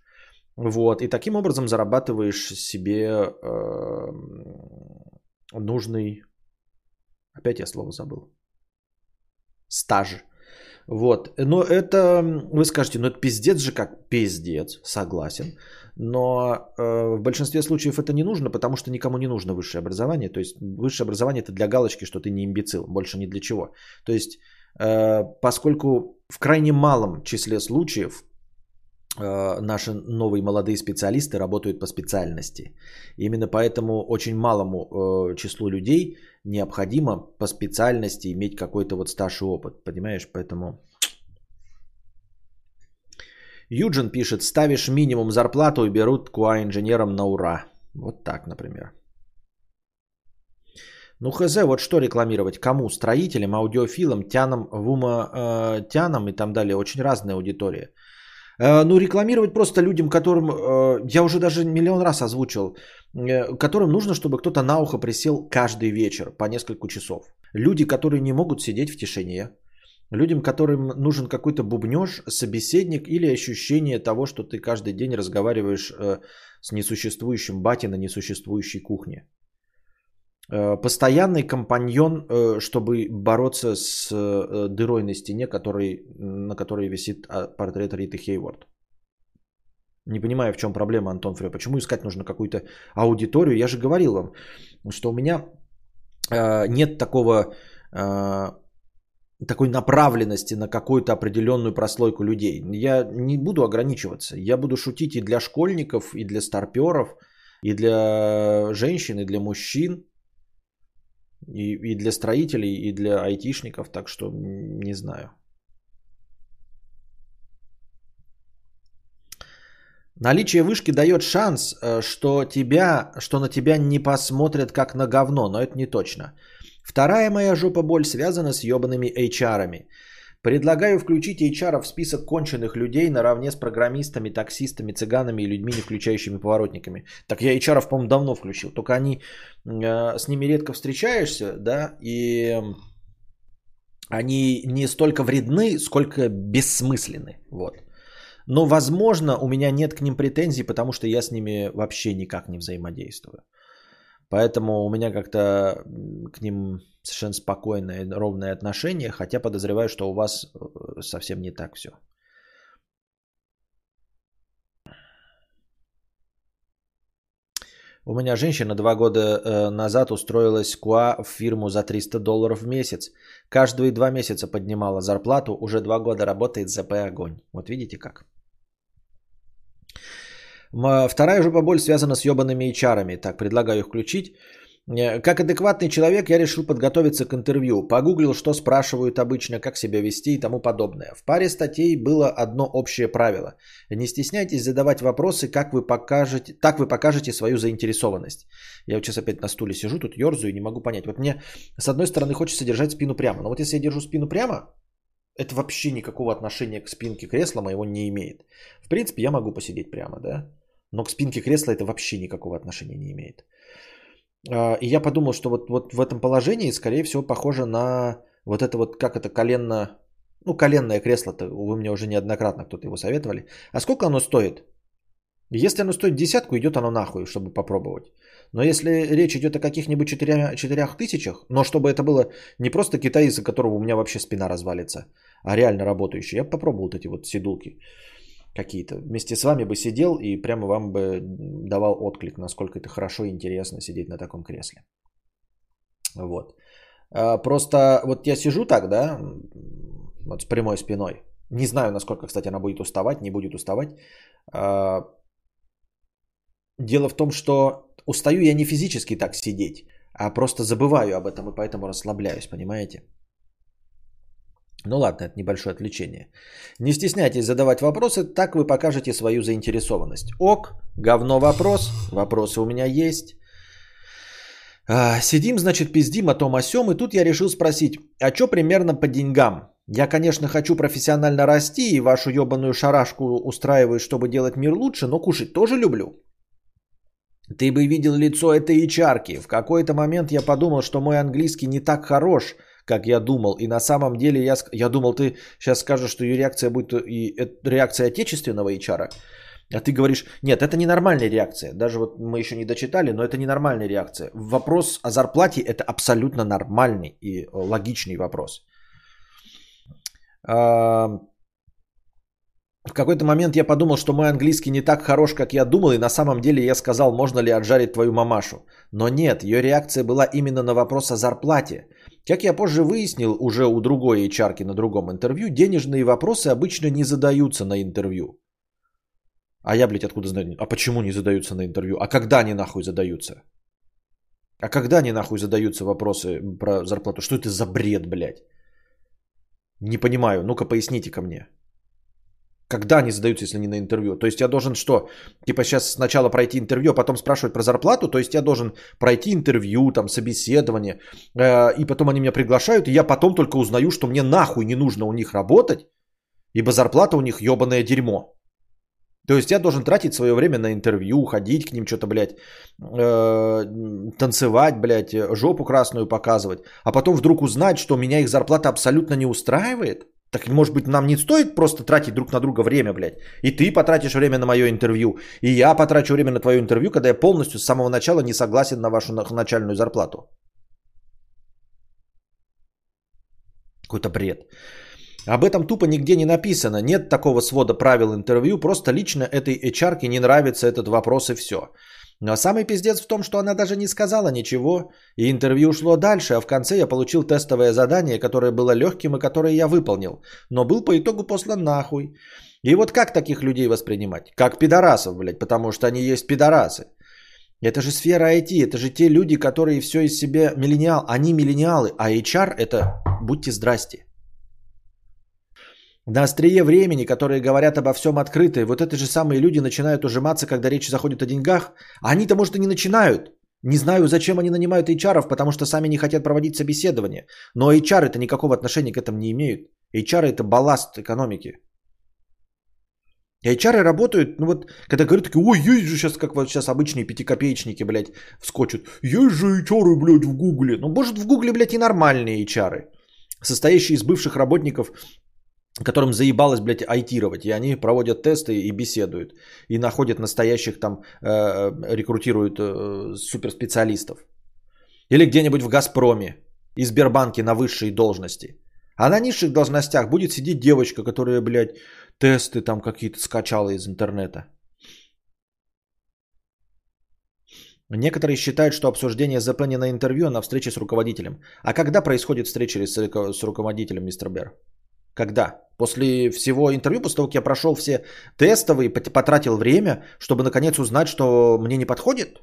Вот, и таким образом зарабатываешь себе э, нужный, опять я слово забыл, стаж вот. Но это, вы скажете, ну это пиздец же как пиздец, согласен. Но э, в большинстве случаев это не нужно, потому что никому не нужно высшее образование. То есть высшее образование это для галочки, что ты не имбецил, больше ни для чего. То есть э, поскольку в крайне малом числе случаев наши новые молодые специалисты работают по специальности. Именно поэтому очень малому э, числу людей необходимо по специальности иметь какой-то вот стаж и опыт, понимаешь? Поэтому... Юджин пишет, ставишь минимум зарплату и берут QA-инженером на ура. Вот так, например. Ну хз, вот что рекламировать? Кому? Строителям, аудиофилам, тянам, вума, э, тянам и там далее. Очень разная аудитория. Э, ну, рекламировать просто людям, которым, э, я уже даже миллион раз озвучил, э, которым нужно, чтобы кто-то на ухо присел каждый вечер по несколько часов. Люди, которые не могут сидеть в тишине. Людям, которым нужен какой-то бубнеж, собеседник или ощущение того, что ты каждый день разговариваешь с несуществующим бати на несуществующей кухне. Постоянный компаньон, чтобы бороться с дырой на стене, который, на которой висит а, портрет Риты Хейворд. Не понимаю, в чем проблема, Антон Фрё. Почему искать нужно какую-то аудиторию? Я же говорил вам, что у меня э, нет такого, э, такой направленности на какую-то определенную прослойку людей. Я не буду ограничиваться. Я буду шутить и для школьников, и для старперов, и для женщин, и для мужчин, и, и для строителей, и для айтишников. Так что не знаю. Наличие вышки дает шанс, э, что, тебя, что на тебя не посмотрят как на говно, но это не точно. Вторая моя жопа боль связана с ебаными HR-ами. Предлагаю включить HR в список конченых людей наравне с программистами, таксистами, цыганами и людьми, не включающими поворотниками. Так я HR, по-моему, давно включил. Только они э, с ними редко встречаешься, да, и они не столько вредны, сколько бессмысленны. Вот. Но, возможно, у меня нет к ним претензий, потому что я с ними вообще никак не взаимодействую. Поэтому у меня как-то к ним совершенно спокойное, ровное отношение, хотя подозреваю, что у вас э, совсем не так все. У меня женщина два года э, назад устроилась КУА в фирму за 300 долларов в месяц. Каждые два месяца поднимала зарплату, уже два года работает ЗП «Огонь». Вот видите как? Вторая жопа боль связана с ебаными HR. Так, предлагаю включить. Э, как адекватный человек, я решил подготовиться к интервью. Погуглил, что спрашивают обычно, как себя вести и тому подобное. В паре статей было одно общее правило. Не стесняйтесь задавать вопросы, как вы покажете, так вы покажете свою заинтересованность. Я вот сейчас опять на стуле сижу, тут ерзаю и не могу понять. Вот мне с одной стороны хочется держать спину прямо. Но вот если я держу спину прямо, это вообще никакого отношения к спинке кресла моего не имеет. В принципе, я могу посидеть прямо, да? Но к спинке кресла это вообще никакого отношения не имеет. А, и я подумал, что вот, вот в этом положении, скорее всего, похоже на вот это вот, как это, коленно, ну, коленное кресло-то, вы мне уже неоднократно кто-то его советовали. А сколько оно стоит? Если оно стоит десятку, идет оно нахуй, чтобы попробовать. Но если речь идет о каких-нибудь четырях, четырех тысячах, но чтобы это было не просто китай, из-за которого у меня вообще спина развалится, а реально работающий, я бы попробовал вот эти вот сидулки какие-то. Вместе с вами бы сидел и прямо вам бы давал отклик, насколько это хорошо и интересно сидеть на таком кресле. Вот. А, просто вот я сижу так, да, вот с прямой спиной. Не знаю, насколько, кстати, она будет уставать, не будет уставать. А, дело в том, что устаю я не физически так сидеть, а просто забываю об этом и поэтому расслабляюсь, понимаете? Ну ладно, это небольшое отвлечение. Не стесняйтесь задавать вопросы, так вы покажете свою заинтересованность. Ок, говно вопрос, вопросы у меня есть. А, сидим, значит, пиздим о том о сём, и тут я решил спросить, а что примерно по деньгам? Я, конечно, хочу профессионально расти и вашу ебаную шарашку устраиваю, чтобы делать мир лучше, но кушать тоже люблю. Ты бы видел лицо этой ичарки. В какой-то момент я подумал, что мой английский не так хорош, как я думал. И на самом деле я, я думал, ты сейчас скажешь, что ее реакция будет и реакция отечественного ичара. А ты говоришь, нет, это ненормальная реакция. Даже вот мы еще не дочитали, но это ненормальная реакция. Вопрос о зарплате это абсолютно нормальный и логичный вопрос. В какой-то момент я подумал, что мой английский не так хорош, как я думал, и на самом деле я сказал, можно ли отжарить твою мамашу. Но нет, ее реакция была именно на вопрос о зарплате. Как я позже выяснил уже у другой HR на другом интервью, денежные вопросы обычно не задаются на интервью. А я, блядь, откуда знаю? А почему не задаются на интервью? А когда они нахуй задаются? А когда они нахуй задаются вопросы про зарплату? Что это за бред, блядь? Не понимаю. Ну-ка поясните ко мне. Когда они задаются, если не на интервью? То есть я должен что? Типа сейчас сначала пройти интервью, а потом спрашивать про зарплату? То есть я должен пройти интервью, там, собеседование, э, и потом они меня приглашают, и я потом только узнаю, что мне нахуй не нужно у них работать, ибо зарплата у них ебаное дерьмо. То есть я должен тратить свое время на интервью, ходить к ним, что-то, блядь, э, танцевать, блядь, жопу красную показывать, а потом вдруг узнать, что меня их зарплата абсолютно не устраивает. Так, может быть, нам не стоит просто тратить друг на друга время, блядь. И ты потратишь время на мое интервью, и я потрачу время на твое интервью, когда я полностью с самого начала не согласен на вашу начальную зарплату. Какой-то бред. Об этом тупо нигде не написано. Нет такого свода правил интервью. Просто лично этой HR не нравится этот вопрос и все. Но самый пиздец в том, что она даже не сказала ничего, и интервью ушло дальше, а в конце я получил тестовое задание, которое было легким и которое я выполнил, но был по итогу послан нахуй. И вот как таких людей воспринимать? Как пидорасов, блядь, потому что они есть пидорасы. Это же сфера IT, это же те люди, которые все из себя миллениал, они миллениалы, а HR это будьте здрасте на острие времени, которые говорят обо всем открыто, вот эти же самые люди начинают ужиматься, когда речь заходит о деньгах, они-то, может, и не начинают. Не знаю, зачем они нанимают HR, потому что сами не хотят проводить собеседование. Но HR это никакого отношения к этому не имеют. HR это балласт экономики. HR работают, ну вот, когда говорят, такие, ой, есть же сейчас, как вот сейчас обычные пятикопеечники, блядь, вскочат. Есть же HR, блядь, в Гугле. Ну, может, в Гугле, блядь, и нормальные HR, состоящие из бывших работников которым заебалось, блядь, айтировать. И они проводят тесты и беседуют. И находят настоящих там, э, рекрутируют э, суперспециалистов. Или где-нибудь в Газпроме и Сбербанке на высшей должности. А на низших должностях будет сидеть девочка, которая, блядь, тесты там какие-то скачала из интернета. Некоторые считают, что обсуждение ЗП не на интервью, а на встрече с руководителем. А когда происходит встреча с руководителем, мистер Бер? Когда? После всего интервью, после того, как я прошел все тестовые, потратил время, чтобы наконец узнать, что мне не подходит?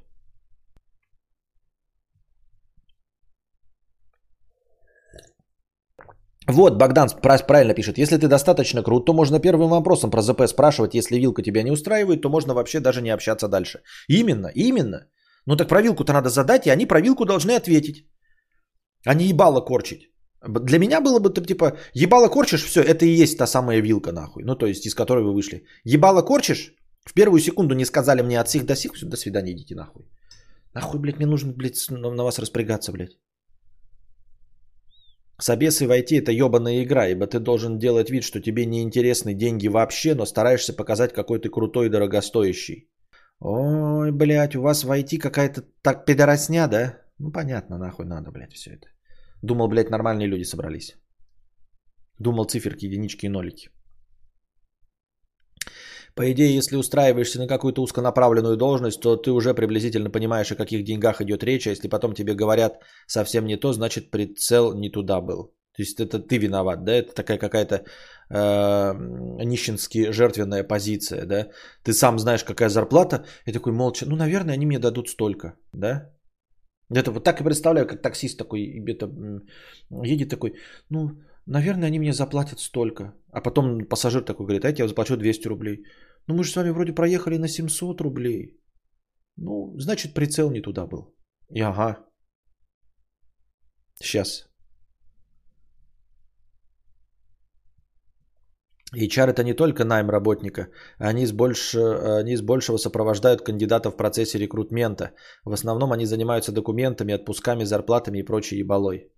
Вот, Богдан правильно пишет. Если ты достаточно крут, то можно первым вопросом про ЗП спрашивать. Если вилка тебя не устраивает, то можно вообще даже не общаться дальше. Именно, именно. Ну так про вилку-то надо задать, и они про вилку должны ответить. А не ебало корчить. Для меня было бы, типа, ебало корчишь, все, это и есть та самая вилка, нахуй. Ну, то есть, из которой вы вышли. Ебало корчишь, в первую секунду не сказали мне от сих до сих, до свидания, идите нахуй. Нахуй, блядь, мне нужно, блядь, на вас распрягаться, блядь. Собесы войти это ебаная игра, ибо ты должен делать вид, что тебе не интересны деньги вообще, но стараешься показать, какой ты крутой и дорогостоящий. Ой, блядь, у вас войти какая-то так пидоросня, да? Ну, понятно, нахуй надо, блядь, все это. Думал, блядь, нормальные люди собрались. Думал циферки, единички и нолики. По идее, если устраиваешься на какую-то узконаправленную должность, то ты уже приблизительно понимаешь, о каких деньгах идет речь, а если потом тебе говорят совсем не то, значит прицел не туда был. То есть это ты виноват, да? Это такая какая-то э, нищенски жертвенная позиция, да? Ты сам знаешь, какая зарплата, и такой молча, ну, наверное, они мне дадут столько, да? Это вот так и представляю, как таксист такой это, едет такой, ну, наверное, они мне заплатят столько. А потом пассажир такой говорит, а я заплачу 200 рублей. Ну, мы же с вами вроде проехали на 700 рублей. Ну, значит, прицел не туда был. И ага. Сейчас. HR это не только найм работника, они с, больше, они с большего сопровождают кандидатов в процессе рекрутмента. В основном они занимаются документами, отпусками, зарплатами и прочей ебалой.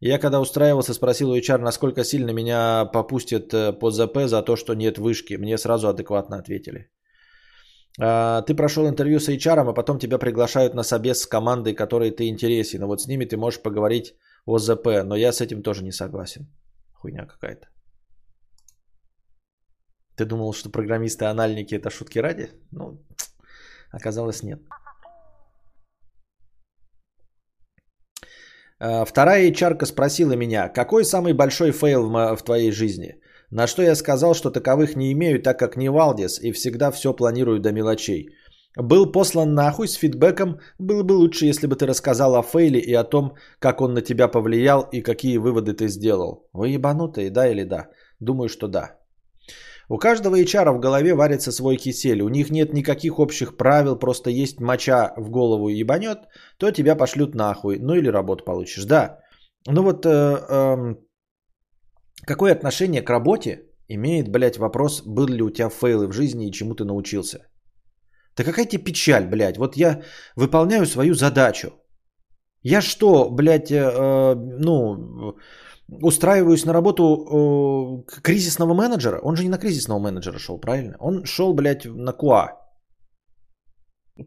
Я когда устраивался, спросил у HR, насколько сильно меня попустят э, по ЗП за то, что нет вышки. Мне сразу адекватно ответили. А, ты прошел интервью с HR, а потом тебя приглашают на собес с командой, которой ты интересен. Вот с ними ты можешь поговорить о ЗП, но я с этим тоже не согласен. Хуйня какая-то. Ты думал, что программисты-аналитики это шутки ради? Ну, оказалось нет. А, вторая HR спросила меня, какой самый большой фейл в, твоей жизни? На что я сказал, что таковых не имею, так как не Валдис и всегда все планирую до мелочей. Был послан нахуй с фидбэком, было бы лучше, если бы ты рассказал о фейле и о том, как он на тебя повлиял и какие выводы ты сделал. Вы ебанутые, да или да? Думаю, что да. У каждого HR в голове варится свой кисель. У них нет никаких общих правил, просто есть моча в голову ебанет, то тебя пошлют нахуй. Ну или работу получишь. Да. Ну вот э, э, какое отношение к работе имеет, блядь, вопрос, был ли у тебя фейлы в жизни и чему ты научился? Да какая тебе печаль, блядь. Вот я выполняю свою задачу. Я что, блядь, э, э ну, устраиваюсь на работу э, кризисного менеджера. Он же не на кризисного менеджера шел, правильно? Он шел, блядь, на КУА.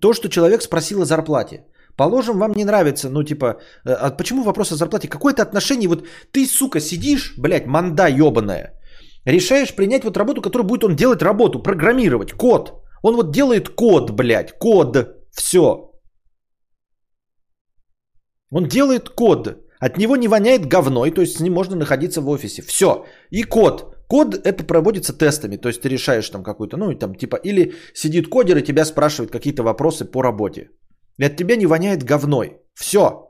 То, что человек спросил о зарплате. Положим, вам не нравится, ну, типа, э, а почему вопрос о зарплате? Какое-то отношение, вот ты, сука, сидишь, блядь, манда ебаная, решаешь принять вот работу, которую будет он делать работу, программировать, код. Он вот делает код, блядь, код, все. Он делает код. От него не воняет говной, то есть с ним можно находиться в офисе. Все. И код. Код это проводится тестами, то есть ты решаешь там какую-то, ну там типа, или сидит кодер и тебя спрашивает какие-то вопросы по работе. И от тебя не воняет говной. Все.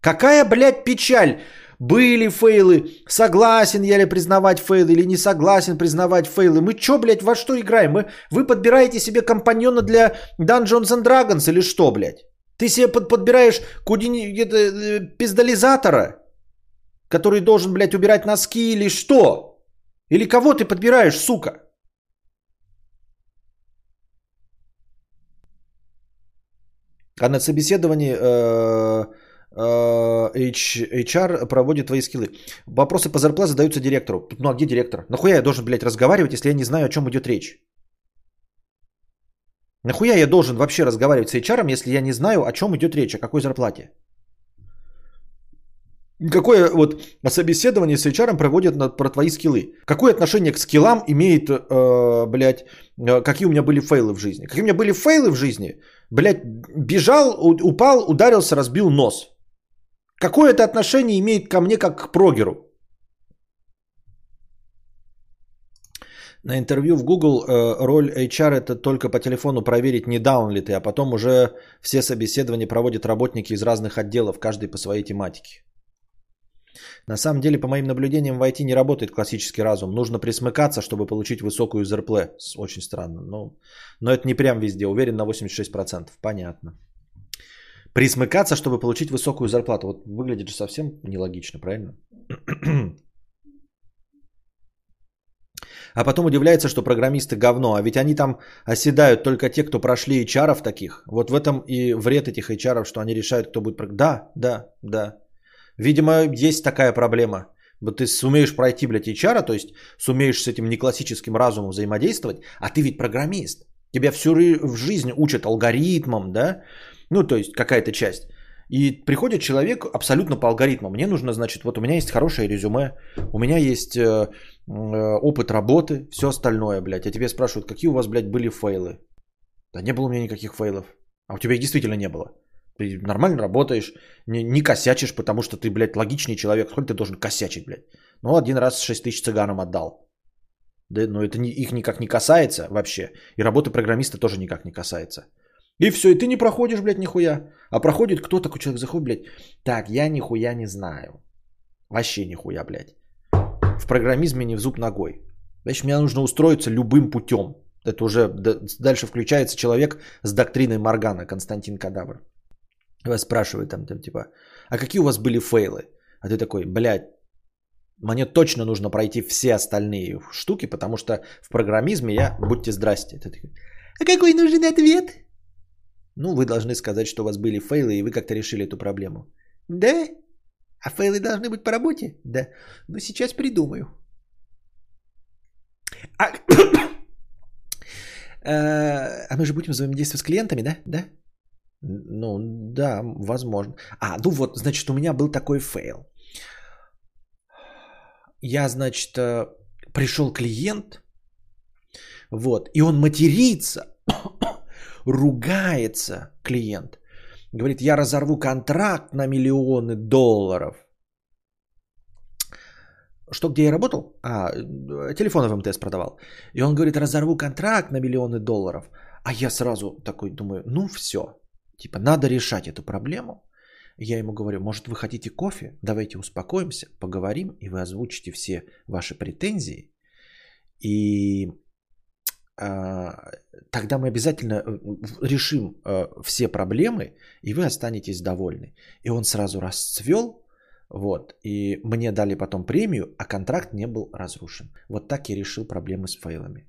Какая, блядь, печаль. Были фейлы, согласен я ли признавать фейлы или не согласен признавать фейлы. Мы чё, блядь, во что играем? Мы, вы подбираете себе компаньона для Dungeons and Dragons или что, блядь? Ты себе под, подбираешь куди это, э, пиздализатора, который должен, блядь, убирать носки или что? Или кого ты подбираешь, сука? А на собеседовании э, э, HR проводит твои скиллы. Вопросы по зарплате задаются директору. Ну а где директор? Нахуя я должен, блядь, разговаривать, если я не знаю, о чем идет речь? Нахуя я должен вообще разговаривать с HR, если я не знаю, о чем идет речь, о какой зарплате? Какое вот собеседование с HR проводят на, про твои скиллы? Какое отношение к скиллам имеет, э, блядь, э, какие у меня были фейлы в жизни? Какие у меня были фейлы в жизни? Блядь, бежал, упал, ударился, разбил нос. Какое это отношение имеет ко мне как к прогеру? На интервью в Google э, роль HR это только по телефону проверить, не даун ли ты, а потом уже все собеседования проводят работники из разных отделов, каждый по своей тематике. На самом деле, по моим наблюдениям, в IT не работает классический разум. Нужно присмыкаться, чтобы получить высокую ЗРП. Очень странно. Но, но это не прям везде. Уверен на 86%. Понятно. Присмыкаться, чтобы получить высокую зарплату. Вот выглядит же совсем нелогично, правильно? А потом удивляется, что программисты говно. А ведь они там оседают только те, кто прошли HR таких. Вот в этом и вред этих HR, что они решают, кто будет... Да, да, да. Видимо, есть такая проблема. Вот ты сумеешь пройти, блядь, HR, то есть сумеешь с этим неклассическим разумом взаимодействовать, а ты ведь программист. Тебя всю в жизнь учат алгоритмам, да? Ну, то есть какая-то часть. И приходит человек абсолютно по алгоритму. Мне нужно, значит, вот у меня есть хорошее резюме, у меня есть э, э, опыт работы, все остальное, блядь. А тебе спрашивают, какие у вас, блядь, были фейлы? Да не было у меня никаких фейлов. А у тебя их действительно не было. Ты нормально работаешь, не, не косячишь, потому что ты, блядь, логичный человек. Сколько ты должен косячить, блядь? Ну, один раз 6 тысяч цыганам отдал. Да, но это не, их никак не касается вообще. И работа программиста тоже никак не касается. И все, и ты не проходишь, блядь, нихуя. А проходит кто такой человек заходит, блядь. Так, я нихуя не знаю. Вообще нихуя, блядь. В программизме не в зуб ногой. Значит, мне нужно устроиться любым путем. Это уже дальше включается человек с доктриной Моргана, Константин Кадавр. Вас спрашивают там, там типа, а какие у вас были фейлы? А ты такой, блядь, мне точно нужно пройти все остальные штуки, потому что в программизме я, будьте здрасте. А какой нужен ответ? Ну, вы должны сказать, что у вас были фейлы, и вы как-то решили эту проблему. Да? А фейлы должны быть по работе? Да. Ну, сейчас придумаю. А, э, а мы же будем взаимодействовать с клиентами, да? Да? Ну, да, возможно. А, ну вот, значит, у меня был такой фейл. Я, значит, э, пришел клиент, вот, и он матерится, ругается клиент. Говорит, я разорву контракт на миллионы долларов. Что, где я работал? А, телефоны в МТС продавал. И он говорит, разорву контракт на миллионы долларов. А я сразу такой думаю, ну все, Типа, надо решать эту проблему. Я ему говорю, может вы хотите кофе? Давайте успокоимся, поговорим, и вы озвучите все ваши претензии. И тогда мы обязательно э, решим э, все проблемы, и вы останетесь довольны. И он сразу расцвел, вот, и мне дали потом премию, а контракт не был разрушен. Вот так я решил проблемы с файлами.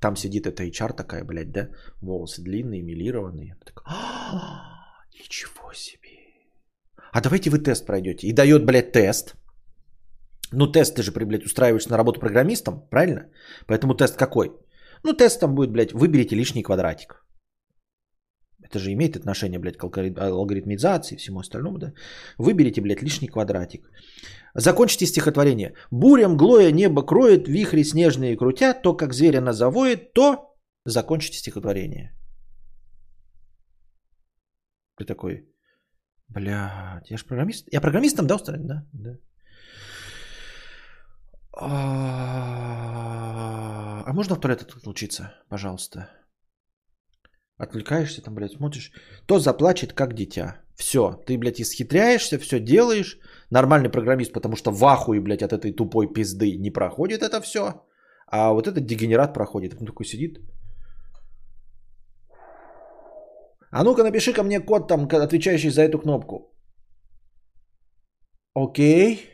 Там сидит эта HR такая, блядь, да? Волосы длинные, милированные. Так, ничего себе. А давайте вы тест пройдете. И дает, блядь, тест. Ну, тест ты же, блядь, устраиваешь на работу программистом, правильно? Поэтому тест какой? Ну, тест там будет, блядь, выберите лишний квадратик. Это же имеет отношение, блядь, к алгоритмизации и всему остальному, да? Выберите, блядь, лишний квадратик. Закончите стихотворение. Буря мглое небо кроет, вихри снежные крутят, то, как зверя она завоет, то... Закончите стихотворение. Ты такой, блядь, я же программист. Я программистом, да, устроен? Да, да. А, а можно в туалет отключиться, пожалуйста? Отвлекаешься там, блядь, смотришь. То заплачет, как дитя. Все, ты, блядь, исхитряешься, все делаешь. Нормальный программист, потому что в ахуе, блядь, от этой тупой пизды не проходит это все. А вот этот дегенерат проходит. Он такой сидит. А ну-ка напиши ко мне код там, отвечающий за эту кнопку. Окей.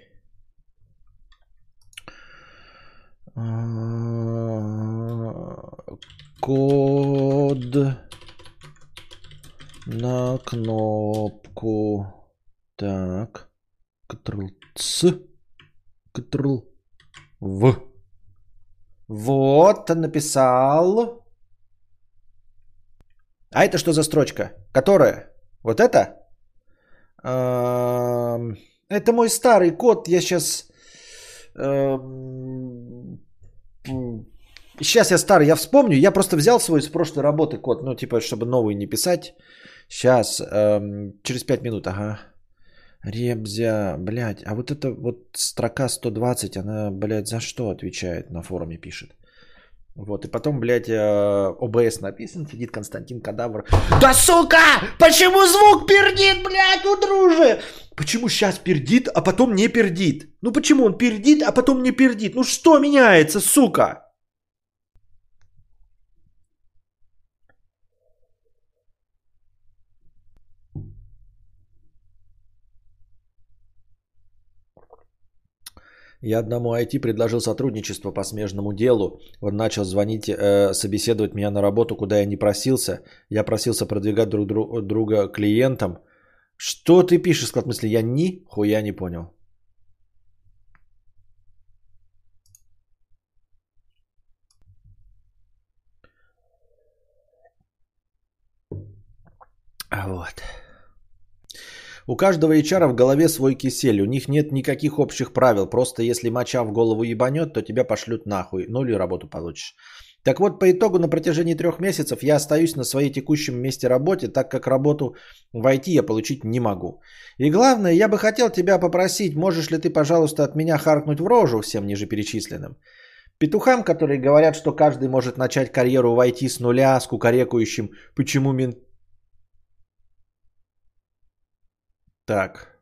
Код на кнопку. Так. Ctrl C. Ctrl В. Вот, написал. А это что за строчка? Которая? Вот это? Это мой старый код. Я сейчас... Сейчас я старый, я вспомню. Я просто взял свой с прошлой работы код. Ну, типа, чтобы новый не писать. Сейчас, эм, через 5 минут, ага. Ребзя, блядь, а вот эта вот строка 120, она, блядь, за что отвечает на форуме пишет? Вот, и потом, блядь, э, ОБС написан, сидит Константин Кадавр. Да сука! Почему звук пердит, блядь, у дружи? Почему сейчас пердит, а потом не пердит? Ну почему он пердит, а потом не пердит? Ну что меняется, сука? Я одному IT предложил сотрудничество по смежному делу. Он начал звонить, э, собеседовать меня на работу, куда я не просился. Я просился продвигать друг друга клиентам. Что ты пишешь, в смысле? Я ни хуя не понял. Вот. У каждого HR в голове свой кисель. У них нет никаких общих правил. Просто если моча в голову ебанет, то тебя пошлют нахуй. Ну или работу получишь. Так вот, по итогу на протяжении трех месяцев я остаюсь на своей текущем месте работы, так как работу в IT я получить не могу. И главное, я бы хотел тебя попросить, можешь ли ты, пожалуйста, от меня харкнуть в рожу всем ниже перечисленным. Петухам, которые говорят, что каждый может начать карьеру в IT с нуля, с кукарекающим «почему мен...» Так.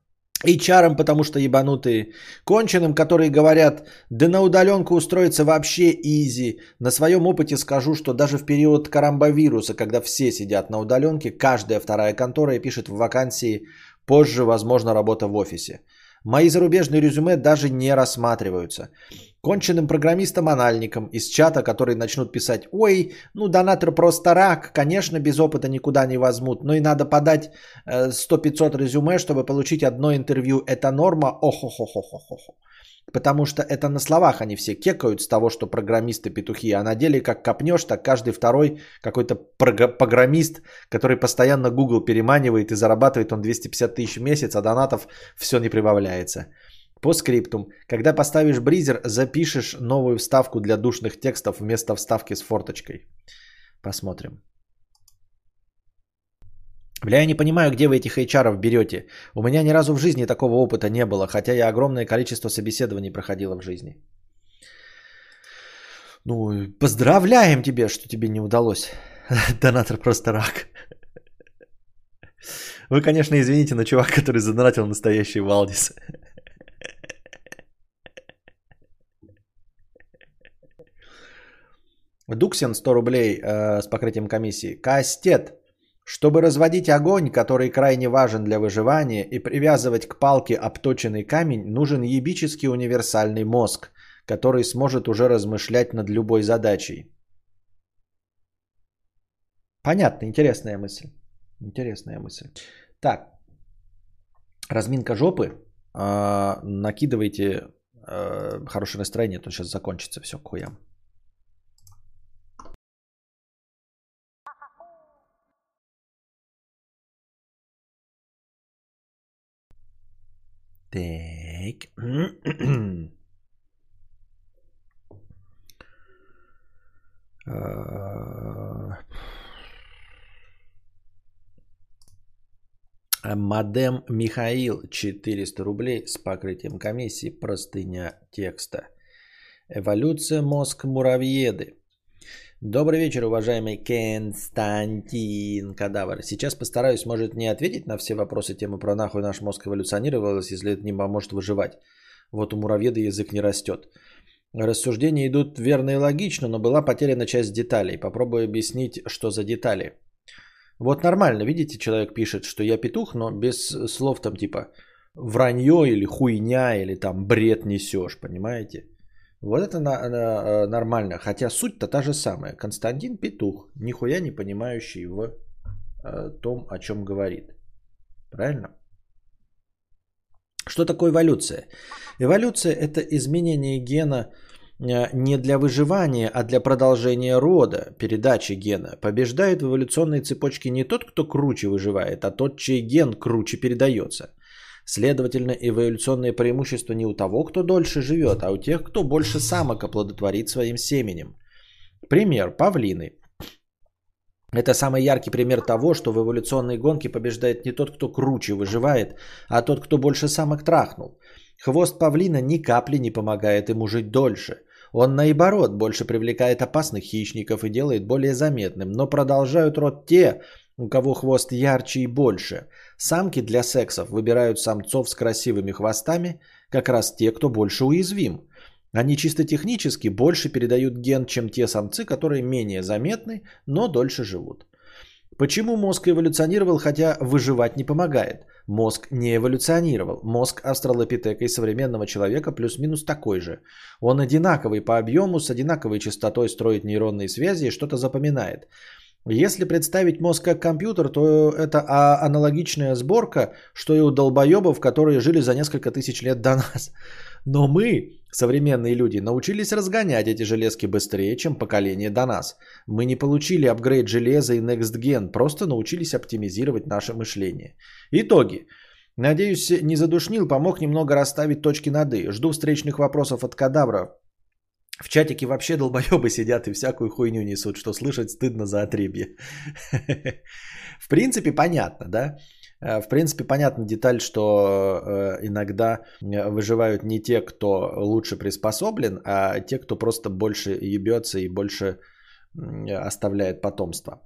И чарам, потому что ебанутые. Конченым, которые говорят, да на удаленку устроиться вообще изи. На своем опыте скажу, что даже в период карамбовируса, когда все сидят на удаленке, каждая вторая контора пишет в вакансии позже, возможно, работа в офисе. Мои зарубежные резюме даже не рассматриваются. Конченным программистом-анальником из чата, которые начнут писать «Ой, ну донатор просто рак, конечно, без опыта никуда не возьмут, но и надо подать 100-500 резюме, чтобы получить одно интервью. Это норма? Охо-хо-хо-хо-хо». Потому что это на словах они все кекают с того, что программисты петухи, а на деле как копнешь, так каждый второй какой-то программист, который постоянно Google переманивает и зарабатывает он 250 тысяч в месяц, а донатов все не прибавляется. По скриптум. Когда поставишь бризер, запишешь новую вставку для душных текстов вместо вставки с форточкой. Посмотрим. Бля, я не понимаю, где вы этих HR берете. У меня ни разу в жизни такого опыта не было, хотя я огромное количество собеседований проходила в жизни. Ну, поздравляем тебя, что тебе не удалось. Донатор просто рак. Вы, конечно, извините, но чувак, который задонатил настоящий Валдис. Дуксин 100 рублей э, с покрытием комиссии. Кастет. Чтобы разводить огонь, который крайне важен для выживания, и привязывать к палке обточенный камень, нужен ебический универсальный мозг, который сможет уже размышлять над любой задачей. Понятно, интересная мысль. Интересная мысль. Так, разминка жопы. Э, накидывайте э, хорошее настроение, то сейчас закончится все к хуям. Так. Мадем Михаил 400 рублей с покрытием комиссии простыня текста. Эволюция мозг муравьеды. Добрый вечер, уважаемый Константин Кадавр. Сейчас постараюсь, может, не ответить на все вопросы темы про нахуй наш мозг эволюционировалось, если это не поможет выживать. Вот у муравьеда язык не растет. Рассуждения идут верно и логично, но была потеряна часть деталей. Попробую объяснить, что за детали. Вот нормально, видите, человек пишет, что я петух, но без слов там типа вранье или хуйня или там бред несешь, понимаете? Вот это на, на, э, нормально. Хотя суть-то та же самая. Константин Петух, нихуя не понимающий в э, том, о чем говорит. Правильно? Что такое эволюция? Эволюция это изменение гена э, не для выживания, а для продолжения рода, передачи гена. Побеждает в эволюционной цепочке не тот, кто круче выживает, а тот, чей ген круче передается – Следовательно, эволюционное преимущество не у того, кто дольше живет, а у тех, кто больше самок оплодотворит своим семенем. Пример. Павлины. Это самый яркий пример того, что в эволюционной гонке побеждает не тот, кто круче выживает, а тот, кто больше самок трахнул. Хвост павлина ни капли не помогает ему жить дольше. Он наоборот больше привлекает опасных хищников и делает более заметным, но продолжают род те, у кого хвост ярче и больше. Самки для сексов выбирают самцов с красивыми хвостами, как раз те, кто больше уязвим. Они чисто технически больше передают ген, чем те самцы, которые менее заметны, но дольше живут. Почему мозг эволюционировал, хотя выживать не помогает? Мозг не эволюционировал. Мозг австралопитека и современного человека плюс-минус такой же. Он одинаковый по объему, с одинаковой частотой строит нейронные связи и что-то запоминает. Если представить мозг как компьютер, то это а, аналогичная сборка, что и у долбоебов, которые жили за несколько тысяч лет до нас. Но мы, современные люди, научились разгонять эти железки быстрее, чем поколение до нас. Мы не получили апгрейд железа и Next Gen, просто научились оптимизировать наше мышление. Итоги. Надеюсь, не задушнил, помог немного расставить точки над «и». Жду встречных вопросов от кадавра В чатике вообще долбоебы сидят и всякую хуйню несут, что слышать стыдно за отребье. В принципе, понятно, да? Э, в принципе, понятна деталь, что э, иногда выживают не те, кто лучше приспособлен, а те, кто просто больше ебется и больше оставляет потомство.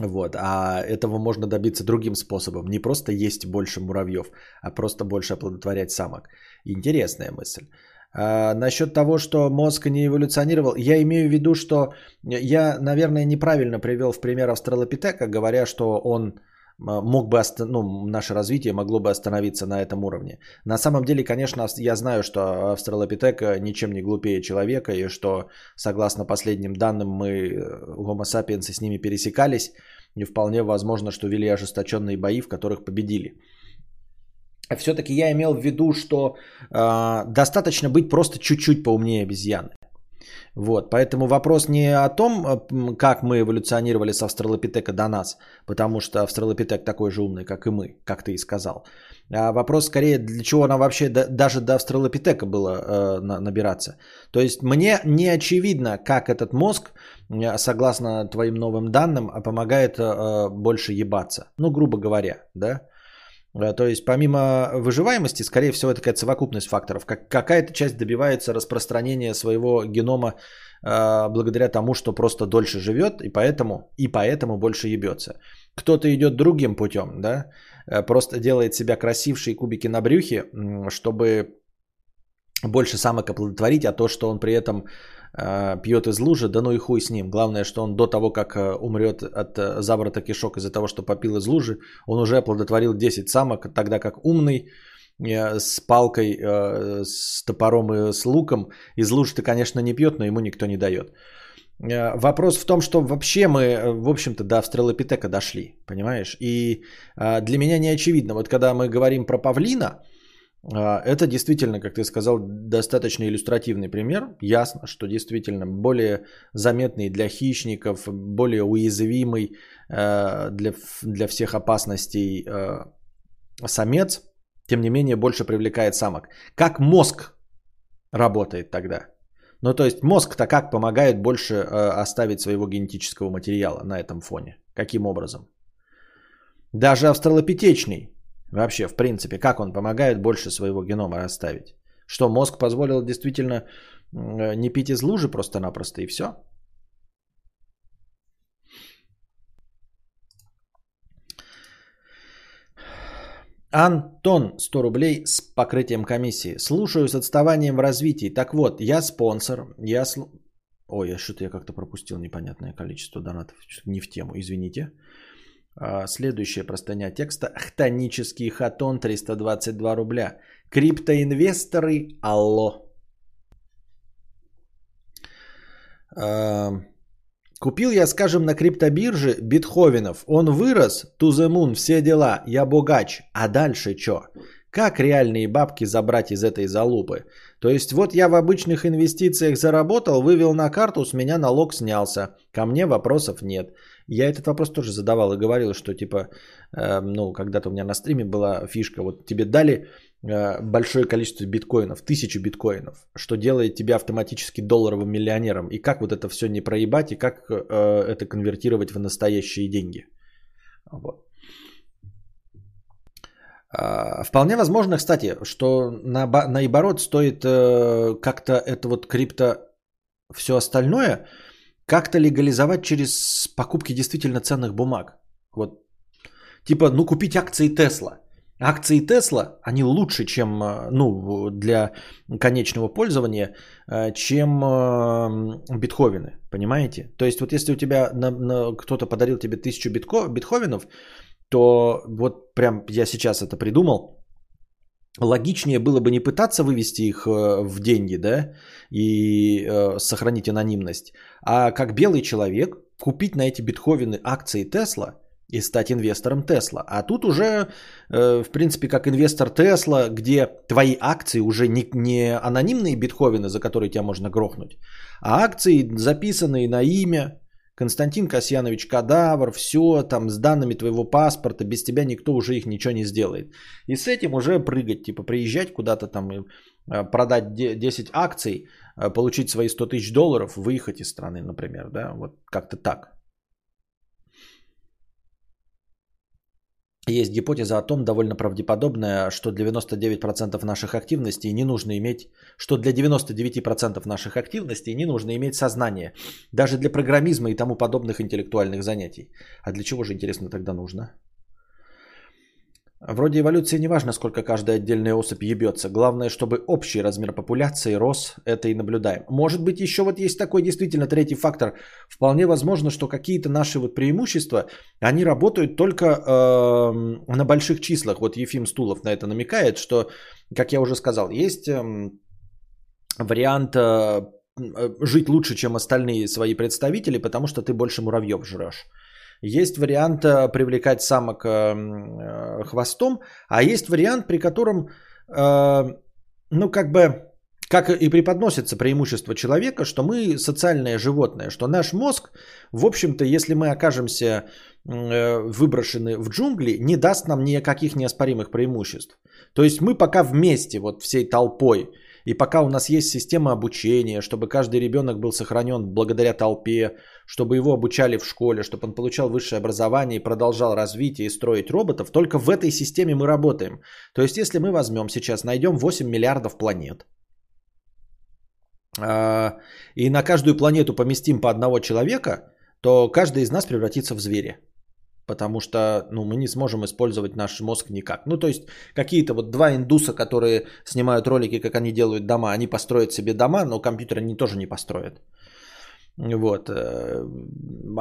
Вот. А этого можно добиться другим способом. Не просто есть больше муравьев, а просто больше оплодотворять самок. Интересная мысль. А, насчет того, что мозг не эволюционировал, я имею в виду, что я, наверное, неправильно привел в пример австралопитека, говоря, что он мог бы, ост... ну, наше развитие могло бы остановиться на этом уровне. На самом деле, конечно, я знаю, что австралопитек ничем не глупее человека, и что, согласно последним данным, мы, гомо сапиенсы, с ними пересекались, и вполне возможно, что вели ожесточенные бои, в которых победили. Все-таки я имел в виду, что э, достаточно быть просто чуть-чуть поумнее обезьяны. Вот, поэтому вопрос не о том, как мы эволюционировали с австралопитека до нас, потому что австралопитек такой же умный, как и мы, как ты и сказал. А вопрос скорее, для чего нам вообще до, даже до австралопитека было э, на, набираться. То есть мне не очевидно, как этот мозг, э, согласно твоим новым данным, помогает э, больше ебаться. Ну, грубо говоря, да. Э, то есть помимо выживаемости, скорее всего, это какая-то совокупность факторов. Как, какая-то часть добивается распространения своего генома э, благодаря тому, что просто дольше живет и поэтому, и поэтому больше ебется. Кто-то идет другим путем, да, э, просто делает себя красившие кубики на брюхе, чтобы больше самок оплодотворить, а то, что он при этом пьет из лужи, да ну и хуй с ним. Главное, что он до того, как э, умрет от э, заворота кишок из-за того, что попил из лужи, он уже оплодотворил 10 самок, тогда как умный с палкой, с топором и с луком из лужи-то, конечно, не пьет, но ему никто не дает. Вопрос в том, что вообще мы, в общем-то, до австралопитека дошли, понимаешь? И для меня не очевидно, вот когда мы говорим про павлина, а, это действительно, как ты сказал, достаточно иллюстративный пример. Ясно, что действительно более заметный для хищников, более уязвимый э, для, для всех опасностей э, самец, тем не менее больше привлекает самок. Как мозг работает тогда? Ну, то есть мозг-то как помогает больше э, оставить своего генетического материала на этом фоне? Каким образом? Даже австралопитечный Вообще, в принципе, как он помогает больше своего генома расставить? Что мозг позволил действительно э, не пить из лужи просто-напросто и все? Антон, 100 рублей с покрытием комиссии. Слушаю с отставанием в развитии. Так вот, я спонсор. Я сл... Ой, я что-то я как-то пропустил непонятное количество донатов. Не в тему, извините. А, следующая простыня текста. Хтонический хатон 322 рубля. Криптоинвесторы, алло. А, купил я, скажем, на криптобирже битховенов. Он вырос, to the moon, все дела, я богач. А дальше что? Как реальные бабки забрать из этой залупы? То есть вот я в обычных инвестициях заработал, вывел на карту, с меня налог снялся. Ко мне вопросов нет. Я этот вопрос тоже задавал и говорил, что типа, э, ну, когда-то у меня на стриме была фишка, вот тебе дали э, большое количество биткоинов, тысячу биткоинов, что делает тебя автоматически долларовым миллионером, и как вот это все не проебать, и как э, это конвертировать в настоящие деньги. Вот. А, вполне возможно, кстати, что на, наоборот стоит э, как-то это вот крипто все остальное как-то легализовать через покупки действительно ценных бумаг. Вот. Типа, ну, купить акции Тесла. Акции Тесла, они лучше, чем, э, ну, для конечного пользования, э, чем э, битховены, понимаете? То есть вот если у тебя, на, на, кто-то подарил тебе тысячу битко, битховенов, то вот прям я сейчас это придумал, логичнее было бы не пытаться вывести их э, в деньги, да, и э, сохранить анонимность, а как белый человек купить на эти битховены акции Тесла и стать инвестором Тесла. А тут уже, э, в принципе, как инвестор Тесла, где твои акции уже не, не анонимные битховены, за которые тебя можно грохнуть, а акции, записанные на имя, Константин Касьянович Кадавр, все там с данными твоего паспорта, без тебя никто уже их ничего не сделает. И с этим уже прыгать, типа приезжать куда-то там и э, продать 10 акций, э, получить свои 100 тысяч долларов, выехать из страны, например, да, вот как-то так. Есть гипотеза о том, довольно правдеподобная, что для 99% наших активностей не нужно иметь, что для 99% наших активностей не нужно иметь сознание, даже для программизма и тому подобных интеллектуальных занятий. А для чего же, интересно, тогда нужно? Вроде эволюции не важно, сколько каждая отдельная особь ебется. Главное, чтобы общий размер популяции рос, это и наблюдаем. Может быть, еще вот есть такой действительно третий фактор. Вполне возможно, что какие-то наши вот преимущества, они работают только э, на больших числах. Вот Ефим Стулов на это намекает, что, как я уже сказал, есть э, вариант э, жить лучше, чем остальные свои представители, потому что ты больше муравьев жрешь. Есть вариант э, привлекать самок э, э, хвостом, а есть вариант, при котором, ну, как бы, как и преподносится преимущество человека, что мы социальное животное, что наш мозг, в общем-то, если мы окажемся выброшены в джунгли, не даст нам никаких неоспоримых преимуществ. То есть мы пока вместе, вот всей толпой, и пока у нас есть система обучения, чтобы каждый ребенок был сохранен благодаря толпе, чтобы его обучали в школе, чтобы он получал высшее образование и продолжал развитие и строить роботов, только в этой системе мы работаем. То есть если мы возьмем сейчас, найдем 8 миллиардов планет, а, и на каждую планету поместим по одного человека, то каждый из нас превратится в зверя потому что ну, мы не сможем использовать наш мозг никак. Ну, то есть какие-то вот два индуса, которые снимают ролики, как они делают дома, они построят себе дома, но компьютер они тоже не построят. Вот. Э,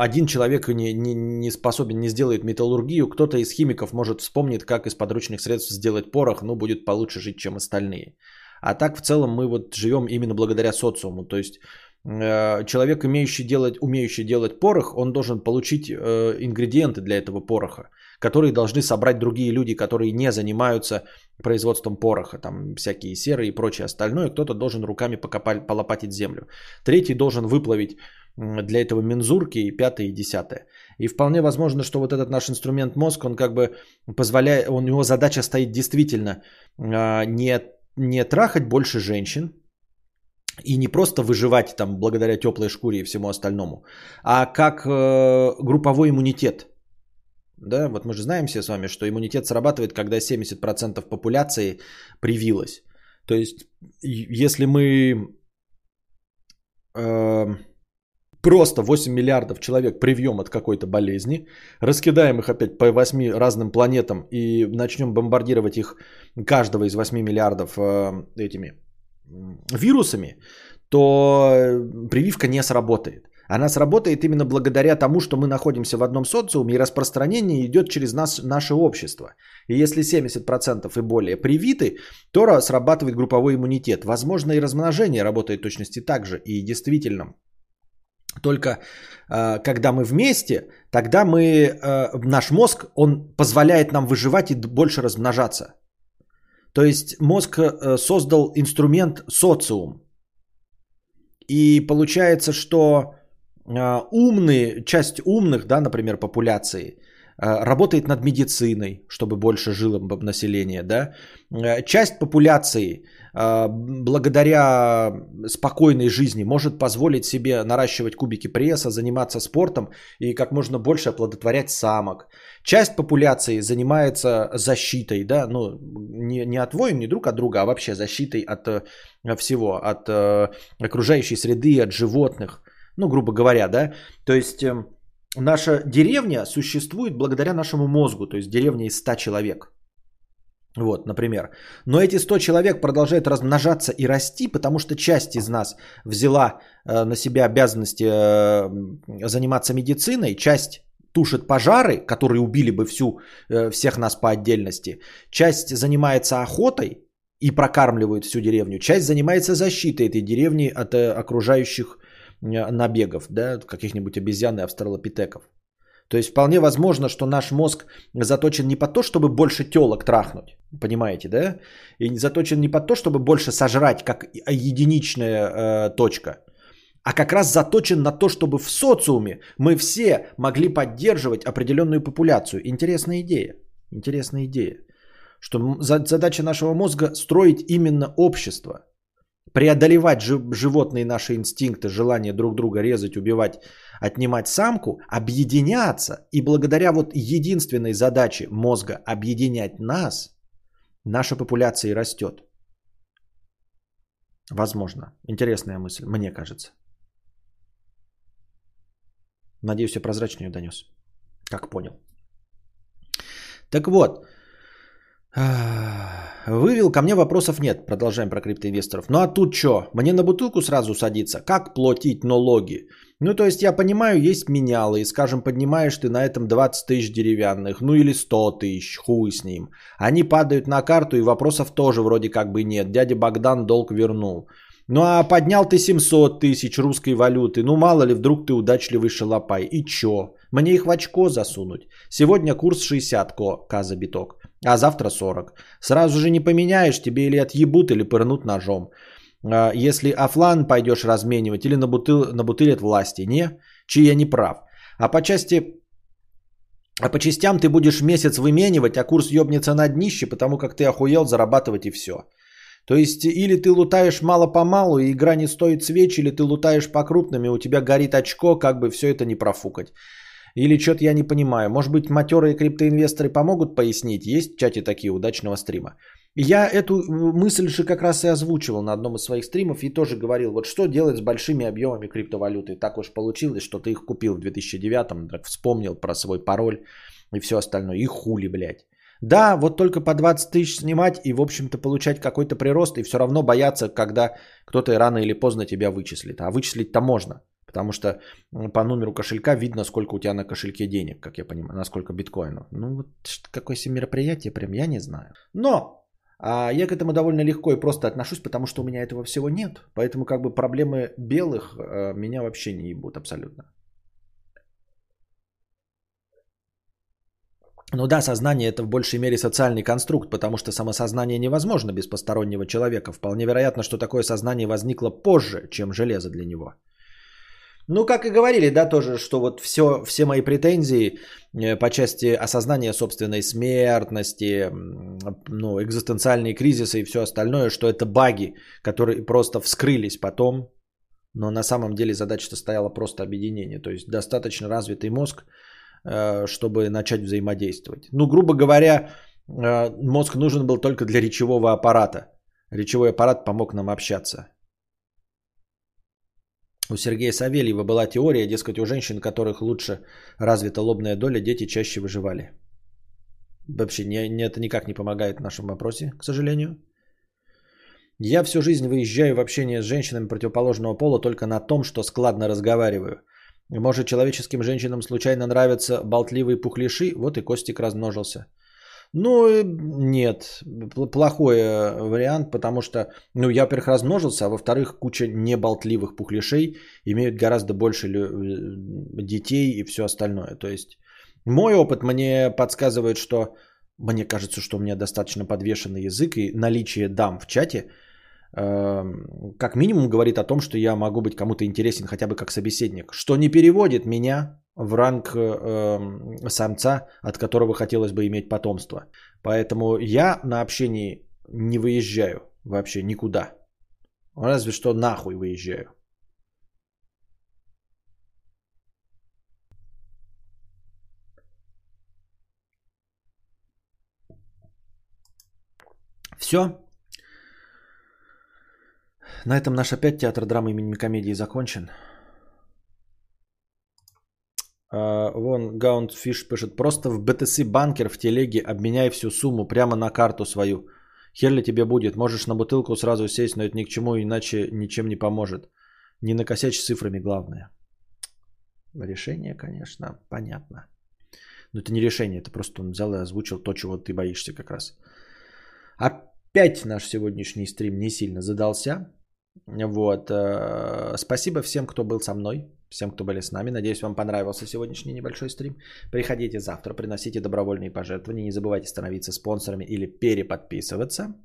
один человек не, не, не способен, не сделает металлургию, кто-то из химиков может вспомнить, как из подручных средств сделать порох, ну, будет получше жить, чем остальные. А так в целом мы вот живем именно благодаря социуму. То есть человек, имеющий делать, умеющий делать порох, он должен получить э, ингредиенты для этого пороха, которые должны собрать другие люди, которые не занимаются производством пороха, там всякие серы и прочее остальное. Кто-то должен руками покопать, полопатить землю. Третий должен выплавить для этого мензурки и пятое и десятое. И вполне возможно, что вот этот наш инструмент мозг, он как бы позволяет, у него задача стоит действительно э, не, не трахать больше женщин, и не просто выживать там благодаря теплой шкуре и всему остальному, а как э, групповой иммунитет. Да, вот мы же знаем все с вами, что иммунитет срабатывает, когда 70% популяции привилась. То есть, если мы э, просто 8 миллиардов человек привьем от какой-то болезни, раскидаем их опять по 8 разным планетам и начнем бомбардировать их, каждого из 8 миллиардов э, этими вирусами, то э, прививка не сработает. Она сработает именно благодаря тому, что мы находимся в одном социуме, и распространение идет через нас, наше общество. И если 70% и более привиты, то срабатывает групповой иммунитет. Возможно, и размножение работает точности так же. И действительно, только э, когда мы вместе, тогда мы, э, наш мозг, он позволяет нам выживать и больше размножаться. То есть мозг э, создал инструмент социум. И получается, что а, умные, часть умных, да, например, популяции, а, работает над медициной, чтобы больше жило население, да. Э, часть популяции благодаря спокойной жизни может позволить себе наращивать кубики пресса, заниматься спортом и как можно больше оплодотворять самок. Часть популяции занимается защитой, да, ну не, не от воин, не друг от друга, а вообще защитой от э, всего, от э, окружающей среды, от животных, ну грубо говоря, да. То есть э, наша деревня существует благодаря нашему мозгу, то есть деревня из 100 человек. Вот, например. Но эти 100 человек продолжают размножаться и расти, потому что часть из нас взяла э, на себя обязанности э, заниматься медициной, часть тушит пожары, которые убили бы всю, э, всех нас по отдельности, часть занимается охотой и прокармливает всю деревню, часть занимается защитой этой деревни от э, окружающих э, набегов, да, каких-нибудь обезьян и австралопитеков. То есть вполне возможно, что наш мозг заточен не по то, чтобы больше телок трахнуть, понимаете, да? И заточен не по то, чтобы больше сожрать, как единичная э, точка, а как раз заточен на то, чтобы в социуме мы все могли поддерживать определенную популяцию. Интересная идея. Интересная идея. Что задача нашего мозга строить именно общество. Преодолевать животные наши инстинкты, желание друг друга резать, убивать, отнимать самку, объединяться. И благодаря вот единственной задаче мозга объединять нас, наша популяция и растет. Возможно. Интересная мысль, мне кажется. Надеюсь, я прозрачно ее донес. Как понял. Так вот, вывел, ко мне вопросов нет. Продолжаем про криптоинвесторов. Ну а тут что? Мне на бутылку сразу садиться? Как платить налоги? Ну то есть я понимаю, есть менялы. И скажем, поднимаешь ты на этом 20 тысяч деревянных. Ну или 100 тысяч. Хуй с ним. Они падают на карту и вопросов тоже вроде как бы нет. Дядя Богдан долг вернул. Ну а поднял ты 700 тысяч русской валюты. Ну мало ли, вдруг ты удачливый шалопай. И чё? Мне их в очко засунуть. Сегодня курс 60 к за биток, а завтра 40. Сразу же не поменяешь, тебе или отъебут, или пырнут ножом. А если офлан пойдешь разменивать, или на, бутыл, на бутыль от власти. Не, чьи я не прав. А по части а по частям ты будешь месяц выменивать, а курс ёбнется на днище, потому как ты охуел зарабатывать и все. То есть или ты лутаешь мало-помалу, и игра не стоит свеч, или ты лутаешь по крупным, и у тебя горит очко, как бы все это не профукать. Или что-то я не понимаю. Может быть, матерые криптоинвесторы помогут пояснить? Есть в чате такие удачного стрима? Я эту мысль же как раз и озвучивал на одном из своих стримов и тоже говорил, вот что делать с большими объемами криптовалюты. Так уж получилось, что ты их купил в 2009, так вспомнил про свой пароль и все остальное. И хули, блядь. Да, вот только по 20 тысяч снимать и, в общем-то, получать какой-то прирост, и все равно бояться, когда кто-то рано или поздно тебя вычислит. А вычислить-то можно, потому что по номеру кошелька видно, сколько у тебя на кошельке денег, как я понимаю, насколько биткоинов. Ну, вот какое себе мероприятие, прям я не знаю. Но а я к этому довольно легко и просто отношусь, потому что у меня этого всего нет. Поэтому как бы проблемы белых э, меня вообще не ебут абсолютно. Ну да, сознание это в большей мере социальный конструкт, потому что самосознание невозможно без постороннего человека. Вполне вероятно, что такое сознание возникло позже, чем железо для него. Ну, как и говорили, да, тоже, что вот все, все мои претензии э, по части осознания собственной смертности, ну, экзистенциальные кризисы и все остальное, что это баги, которые просто вскрылись потом, но на самом деле задача-то стояла просто объединение. То есть достаточно развитый мозг – чтобы начать взаимодействовать. Ну, грубо говоря, э, мозг нужен был только для речевого аппарата. Речевой аппарат помог нам общаться. У Сергея Савельева была теория, дескать, у женщин, у которых лучше развита лобная доля, дети чаще выживали. Вообще, не, не, это никак не помогает в нашем вопросе, к сожалению. Я всю жизнь выезжаю в общение с женщинами противоположного пола только на том, что складно разговариваю. Может, человеческим женщинам случайно нравятся болтливые пухлиши? Вот и Костик размножился. Ну, э, нет, плохой э, вариант, потому что, ну, я, во-первых, размножился, а во-вторых, куча неболтливых пухлишей имеют гораздо больше э, детей и все остальное. То есть, мой опыт мне подсказывает, что мне кажется, что у меня достаточно подвешенный язык и наличие дам в чате – как минимум говорит о том, что я могу быть кому-то интересен хотя бы как собеседник, что не переводит меня в ранг э, самца, от которого хотелось бы иметь потомство. Поэтому я на общении не выезжаю вообще никуда. Разве что нахуй выезжаю. Все. На этом наш опять театр драмы имени комедии закончен. Uh, вон Гаундфиш пишет, просто в BTC банкер в телеге обменяй всю сумму прямо на карту свою. Хер ли тебе будет, можешь на бутылку сразу сесть, но это ни к чему, иначе ничем не поможет. Не накосячь цифрами главное. Решение, конечно, понятно. Но это не решение, это просто он взял и озвучил то, чего ты боишься как раз. Опять наш сегодняшний стрим не сильно задался. Вот. Э, спасибо всем, кто был со мной, всем, кто были с нами. Надеюсь, вам понравился сегодняшний небольшой стрим. Приходите завтра, приносите добровольные пожертвования. Не забывайте становиться спонсорами или переподписываться.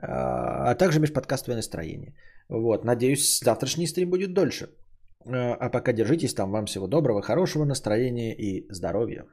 а также межподкастовое настроение. Вот, надеюсь, завтрашний стрим будет дольше. А пока держитесь там. Вам всего доброго, хорошего настроения и здоровья.